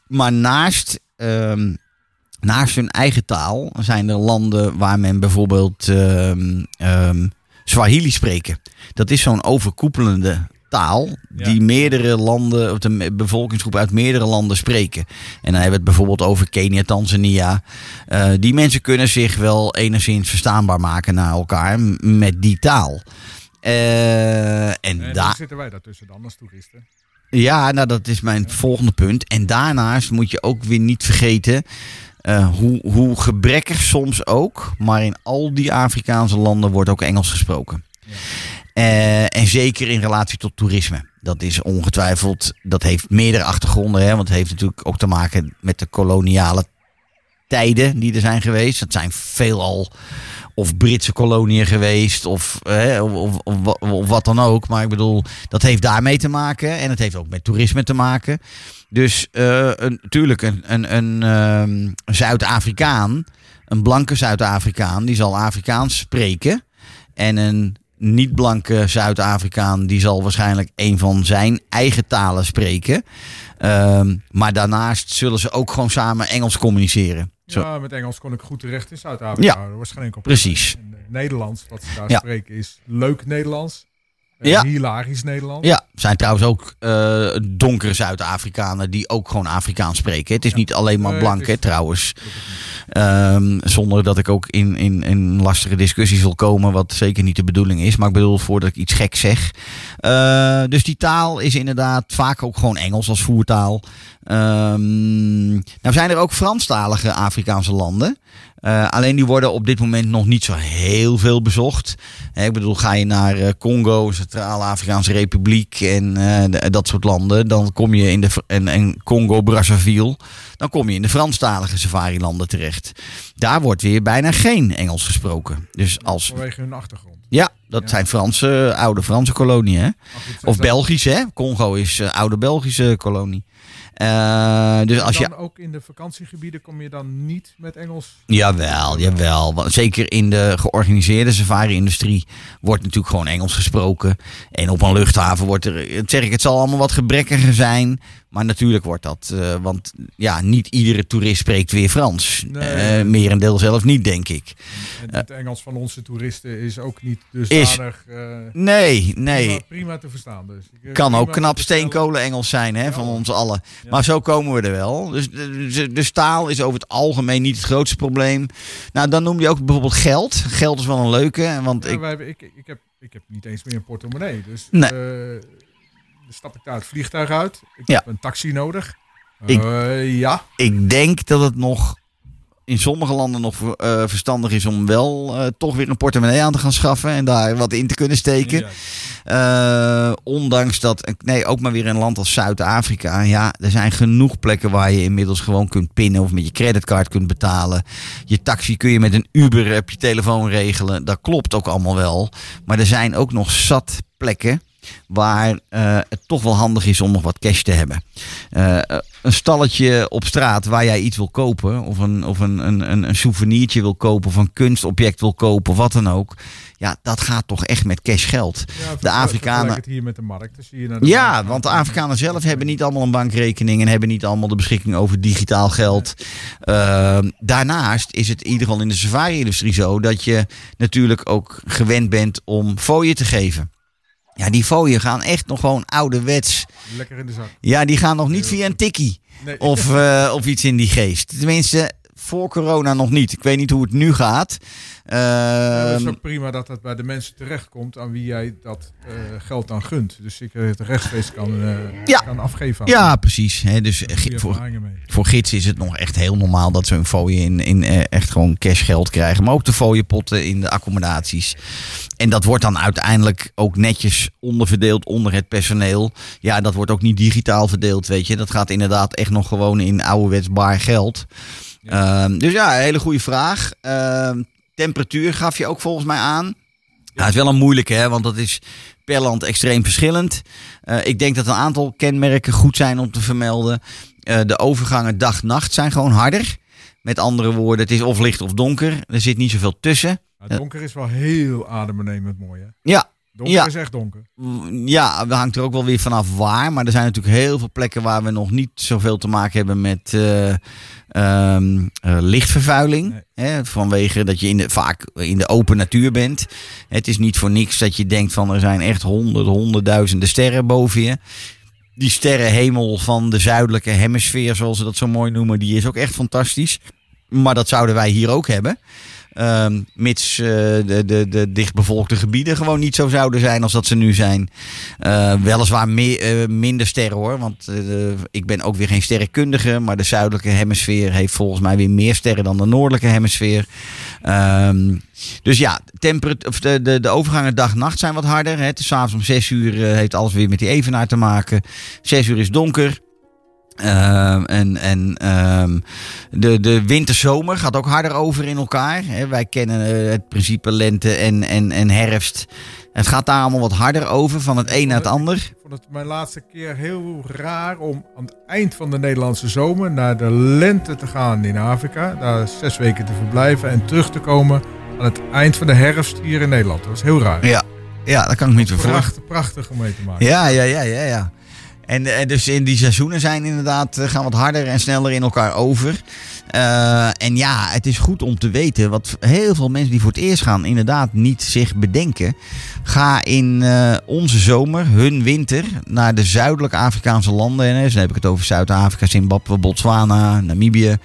Maar naast, ehm, naast hun eigen taal zijn er landen waar men bijvoorbeeld ehm, ehm, Swahili spreken. Dat is zo'n overkoepelende taal die meerdere landen, of de bevolkingsgroep uit meerdere landen spreken. En dan hebben we het bijvoorbeeld over Kenia, Tanzania. Eh, die mensen kunnen zich wel enigszins verstaanbaar maken naar elkaar met die taal. Eh, en En daar. zitten wij daartussen dan als toeristen. Ja, nou dat is mijn volgende punt. En daarnaast moet je ook weer niet vergeten eh, hoe, hoe gebrekkig soms ook, maar in al die Afrikaanse landen wordt ook Engels gesproken. Eh, en zeker in relatie tot toerisme. Dat is ongetwijfeld, dat heeft meerdere achtergronden. Hè, want het heeft natuurlijk ook te maken met de koloniale tijden die er zijn geweest. Dat zijn veelal of Britse koloniën geweest of, hè, of, of, of, wa- of wat dan ook. Maar ik bedoel, dat heeft daarmee te maken. En het heeft ook met toerisme te maken. Dus eh een, natuurlijk een, een, een ehm, Zuid-Afrikaan, een blanke Zuid-Afrikaan, die zal Afrikaans spreken. En een niet-blanke Zuid-Afrikaan, die zal waarschijnlijk een van zijn eigen talen spreken. Ehm, maar daarnaast zullen ze ook gewoon samen Engels communiceren. Zo. Ja, met Engels kon ik goed terecht in Zuid-Afrika. Ja. Enkel probleem. Precies. Eh, Nederlands, wat ze daar Ja. spreken, is leuk Nederlands. Ja. Hilarisch Nederlands. Ja, er zijn trouwens ook eh, donkere Zuid-Afrikanen die ook gewoon Afrikaans spreken. Het is Ja. niet alleen maar blank, hè, trouwens. Ehm, zonder dat ik ook in, in, in lastige discussies wil komen, wat zeker niet de bedoeling is. Maar ik bedoel, voordat ik iets gek zeg. Eh, dus die taal is inderdaad vaak ook gewoon Engels als voertaal. Ehm, nou zijn er ook Franstalige Afrikaanse landen. Eh, alleen die worden op dit moment nog niet zo heel veel bezocht. Hè, ik bedoel, ga je naar eh, Congo, Centraal-Afrikaanse Republiek en eh, dat soort landen, dan kom je in de en, en Congo, Brazzaville, dan kom je in de Franstalige safari-landen terecht. Daar wordt weer bijna geen Engels gesproken. Dus als Vanwege hun achtergrond. ja, dat Ja. zijn Franse, oude Franse koloniën, hè? Of Belgische, hè? Congo is eh, oude Belgische kolonie. Eh, dus als je ook in de vakantiegebieden kom je dan niet met Engels. Jawel, jawel. Want zeker in de georganiseerde safari-industrie wordt natuurlijk gewoon Engels gesproken. En op een luchthaven wordt er, zeg ik, het zal allemaal wat gebrekkiger zijn. Maar natuurlijk wordt dat, eh, want ja, niet iedere toerist spreekt weer Frans. Nee. Eh, merendeel zelfs niet, denk ik. En het Engels van onze toeristen is ook niet dusdanig eh, Nee, nee. prima, prima te verstaan. Dus. Kan ook knap steenkolen Engels zijn hè, Ja. van ons allen. Ja. Maar zo komen we er wel. Dus, dus, dus taal is over het algemeen niet het grootste probleem. Nou, dan noem je ook bijvoorbeeld geld. Geld is wel een leuke. Want Ja, ik, hebben, ik, ik, heb, ik heb niet eens meer een portemonnee. Dus Nee. eh, stap ik daar het vliegtuig uit. Ik Ja. heb een taxi nodig. Ik- Eh, ja, ik denk dat het nog in sommige landen nog eh, verstandig is om wel eh, toch weer een portemonnee aan te gaan schaffen. En daar wat in te kunnen steken. Eh, ondanks dat, nee, ook maar weer een land als Zuid-Afrika. Ja, er zijn genoeg plekken waar je inmiddels gewoon kunt pinnen of met je creditcard kunt betalen. Je taxi kun je met een Uber op je telefoon regelen. Dat klopt ook allemaal wel. Maar er zijn ook nog zat plekken waar eh, het toch wel handig is om nog wat cash te hebben. Eh, een stalletje op straat waar jij iets wil kopen, of een, of een, een, een, souvenirtje wil kopen, of een kunstobject wil kopen, wat dan ook. Ja, dat gaat toch echt met cash geld. Ja, de Afrikanen. het hier met de markt. Naar de Ja, markt. want de Afrikanen zelf hebben niet allemaal een bankrekening en hebben niet allemaal de beschikking over digitaal geld. Ehm, daarnaast is het in ieder geval in de safari-industrie zo dat je natuurlijk ook gewend bent om fooien te geven. Ja, die fooien gaan echt nog gewoon ouderwets. Lekker in de zak. Ja, die gaan nog niet via een tikkie Nee. of, eh, of iets in die geest. Tenminste, voor corona nog niet. Ik weet niet hoe het nu gaat. Ja, dat is Ehm, ook prima dat dat bij de mensen terechtkomt aan wie jij dat eh, geld dan gunt. Dus ik het rechtstreeks kan, eh, Ja. kan afgeven. aan ja, precies. Hè, dus voor, voor gids is het nog echt heel normaal dat ze hun fooien in, in eh, echt gewoon cashgeld krijgen. Maar ook de fooienpotten in de accommodaties. En dat wordt dan uiteindelijk ook netjes onderverdeeld onder het personeel. Ja, dat wordt ook niet digitaal verdeeld, weet je. Dat gaat inderdaad echt nog gewoon in ouderwets baar geld. Ehm, dus ja, een hele goede vraag. Ehm, temperatuur gaf je ook volgens mij aan. Ja, het is wel een moeilijke, hè, want dat is per land extreem verschillend. Eh, ik denk dat een aantal kenmerken goed zijn om te vermelden. Eh, de overgangen dag-nacht zijn gewoon harder. Met andere woorden, het is of licht of donker. Er zit niet zoveel tussen. Nou, donker is wel heel adembenemend mooi. Hè? Ja, Donker Ja. is echt donker. Mm, Ja, dat hangt er ook wel weer vanaf waar. Maar er zijn natuurlijk heel veel plekken waar we nog niet zoveel te maken hebben met eh, ehm, eh, lichtvervuiling. Hè, vanwege dat je in de, vaak in de open natuur bent. Het is niet voor niks dat je denkt van er zijn echt honderden, honderdduizenden sterren boven je. Die sterrenhemel van de zuidelijke hemisfeer, zoals ze dat zo mooi noemen, die is ook echt fantastisch. Maar dat zouden wij hier ook hebben. Ehm, mits eh, de, de, de dichtbevolkte gebieden gewoon niet zo zouden zijn als dat ze nu zijn. Eh, weliswaar meer, eh, minder sterren hoor. Want ik ben ook weer geen sterrenkundige. Maar de zuidelijke hemisfeer heeft volgens mij weer meer sterren dan de noordelijke hemisfeer. Ehm, dus ja, of de, de, de overgangen dag-nacht zijn wat harder. Hè. Het is 's avonds om 6 uur heeft alles weer met die evenaar te maken. 6 uur is donker. Ehm, en en ehm, de, de winter-zomer gaat ook harder over in elkaar. Hè. Wij kennen eh, het principe lente en, en, en herfst. Het gaat daar allemaal wat harder over, van het een naar het ander. Ik vond het mijn laatste keer heel raar om aan het eind van de Nederlandse zomer naar de lente te gaan in Afrika. Daar zes weken te verblijven en terug te komen aan het eind van de herfst hier in Nederland. Dat was heel raar. Ja, ja dat kan ik me niet voorstellen. Prachtig, prachtig om mee te maken. Ja, ja, ja, ja, ja. En, eh, dus in die seizoenen zijn inderdaad, eh, gaan wat harder en sneller in elkaar over. Eh, en ja, het is goed om te weten, wat heel veel mensen die voor het eerst gaan inderdaad niet zich bedenken. Ga in onze zomer, hun winter, naar de zuidelijke Afrikaanse landen. En, dus dan heb ik het over Zuid-Afrika, Zimbabwe, Botswana, Namibië.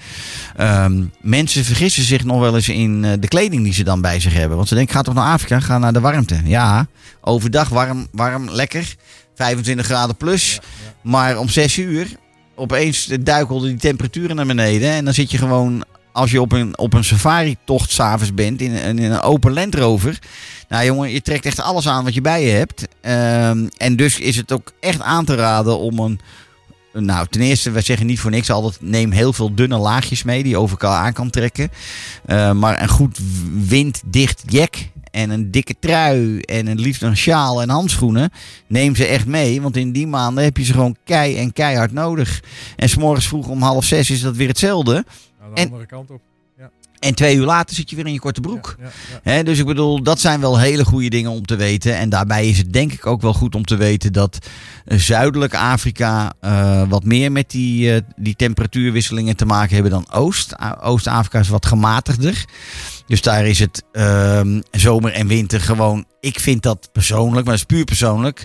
Ehm, mensen vergissen zich nog wel eens in de kleding die ze dan bij zich hebben. Want ze denken, ga toch naar Afrika, ga naar de warmte. Ja, overdag warm, warm, lekker. 25 graden plus. Maar om 6 uur opeens duikelden die temperaturen naar beneden. En dan zit je gewoon, als je op een, op een safari-tocht s'avonds bent, in, een- in een open Land Rover. Nou jongen, je trekt echt alles aan wat je bij je hebt. Ehm, en dus is het ook echt aan te raden om een... Nou, ten eerste, wij zeggen niet voor niks altijd, neem heel veel dunne laagjes mee die je over elkaar aan kan trekken. Eh, maar een goed winddicht jack en een dikke trui en een liefst een sjaal en handschoenen. Neem ze echt mee, want in die maanden heb je ze gewoon kei en keihard nodig. En s'morgens vroeg om half zes is dat weer hetzelfde. Aan de En- andere kant op. En twee uur later zit je weer in je korte broek. Ja, ja. Hè, dus ik bedoel, dat zijn wel hele goede dingen om te weten. En daarbij is het denk ik ook wel goed om te weten dat eh, zuidelijk Afrika eh, wat meer met die, eh, die temperatuurwisselingen te maken hebben dan Oost. Oost-Afrika is wat gematigder. Dus daar is het ehm, zomer en winter gewoon, ik vind dat persoonlijk, maar dat is puur persoonlijk,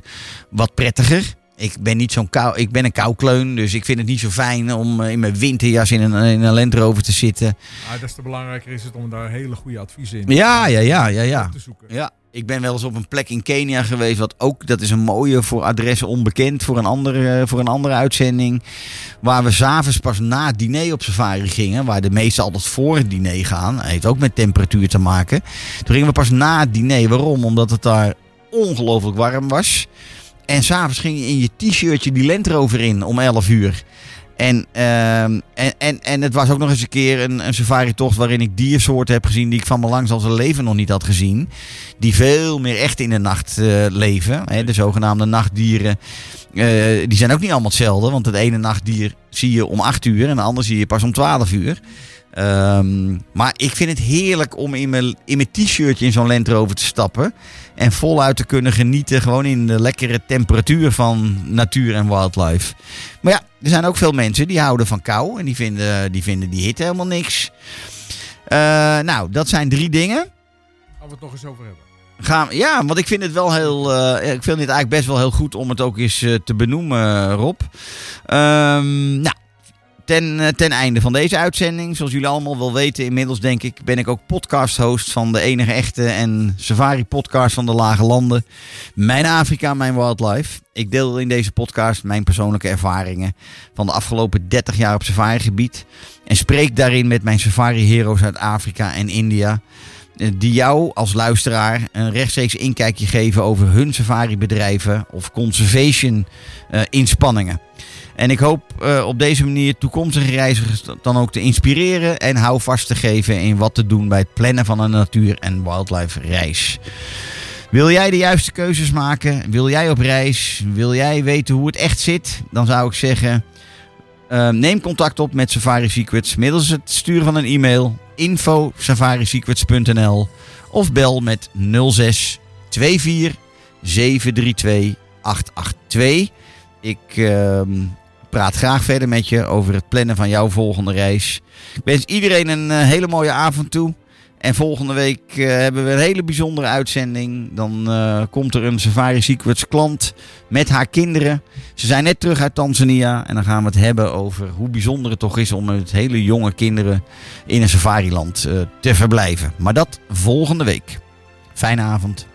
wat prettiger. Ik ben niet zo'n kou, ik ben een koukleun, dus ik vind het niet zo fijn om eh, in mijn winterjas in een, in een Land Rover te zitten. Maar des te belangrijker is het om daar hele goede adviezen in Ja, ja, ja, ja, ja. te zoeken. Ja, ik ben wel eens op een plek in Kenia geweest. Wat ook, dat is een mooie voor adressen onbekend. Voor een andere, voor een andere uitzending. Waar we s'avonds pas na het diner op safari gingen. Waar de meesten altijd voor het diner gaan. Dat heeft ook met temperatuur te maken. Toen gingen we pas na het diner. Waarom? Omdat het daar ongelooflijk warm was. En s'avonds ging je in je t-shirtje die Land Rover in om 11 uur. En, ehm, en, en, en het was ook nog eens een keer een, safari-tocht waarin ik diersoorten heb gezien die ik van mijn langs al zijn leven nog niet had gezien. Die veel meer echt in de nacht eh, leven. Hè, de zogenaamde nachtdieren. Eh, die zijn ook niet allemaal hetzelfde. Want het ene nachtdier zie je om 8 uur en de andere zie je pas om 12 uur. Ehm, maar ik vind het heerlijk om in mijn, in mijn t-shirtje in zo'n Land Rover te stappen. En voluit te kunnen genieten. Gewoon in de lekkere temperatuur van natuur en wildlife. Maar ja, er zijn ook veel mensen die houden van kou. En die vinden die, vinden die hitte helemaal niks. Eh, nou, dat zijn drie dingen. Gaan we het nog eens over hebben. Gaan, ja, want ik vind het wel heel. eh, ik vind het eigenlijk best wel heel goed om het ook eens eh, te benoemen, Rob. Ehm, nou, ten, eh, ten einde van deze uitzending, zoals jullie allemaal wel weten, inmiddels denk ik, ben ik ook podcast-host van de enige echte en safari-podcast van de Lage Landen. Mijn Afrika, mijn wildlife. Ik deel in deze podcast mijn persoonlijke ervaringen van de afgelopen 30 jaar op safari-gebied. En spreek daarin met mijn safari-heroes uit Afrika en India eh, die jou als luisteraar een rechtstreeks inkijkje geven over hun safari-bedrijven of conservation eh. En ik hoop eh, op deze manier toekomstige reizigers dan ook te inspireren en houvast te geven in wat te doen bij het plannen van een natuur- en wildlife reis. Wil jij de juiste keuzes maken? Wil jij op reis? Wil jij weten hoe het echt zit? Dan zou ik zeggen, eh, neem contact op met Safari Secrets middels het sturen van een e-mail info safarisecrets.nl of bel met 06 24 732 882. Ik ehm, praat graag verder met je over het plannen van jouw volgende reis. Ik wens iedereen een eh, hele mooie avond toe. En volgende week eh, hebben we een hele bijzondere uitzending. Dan eh, komt er een Safari Secrets klant met haar kinderen. Ze zijn net terug uit Tanzania. En dan gaan we het hebben over hoe bijzonder het toch is om met hele jonge kinderen in een safariland te verblijven. Maar dat volgende week. Fijne avond.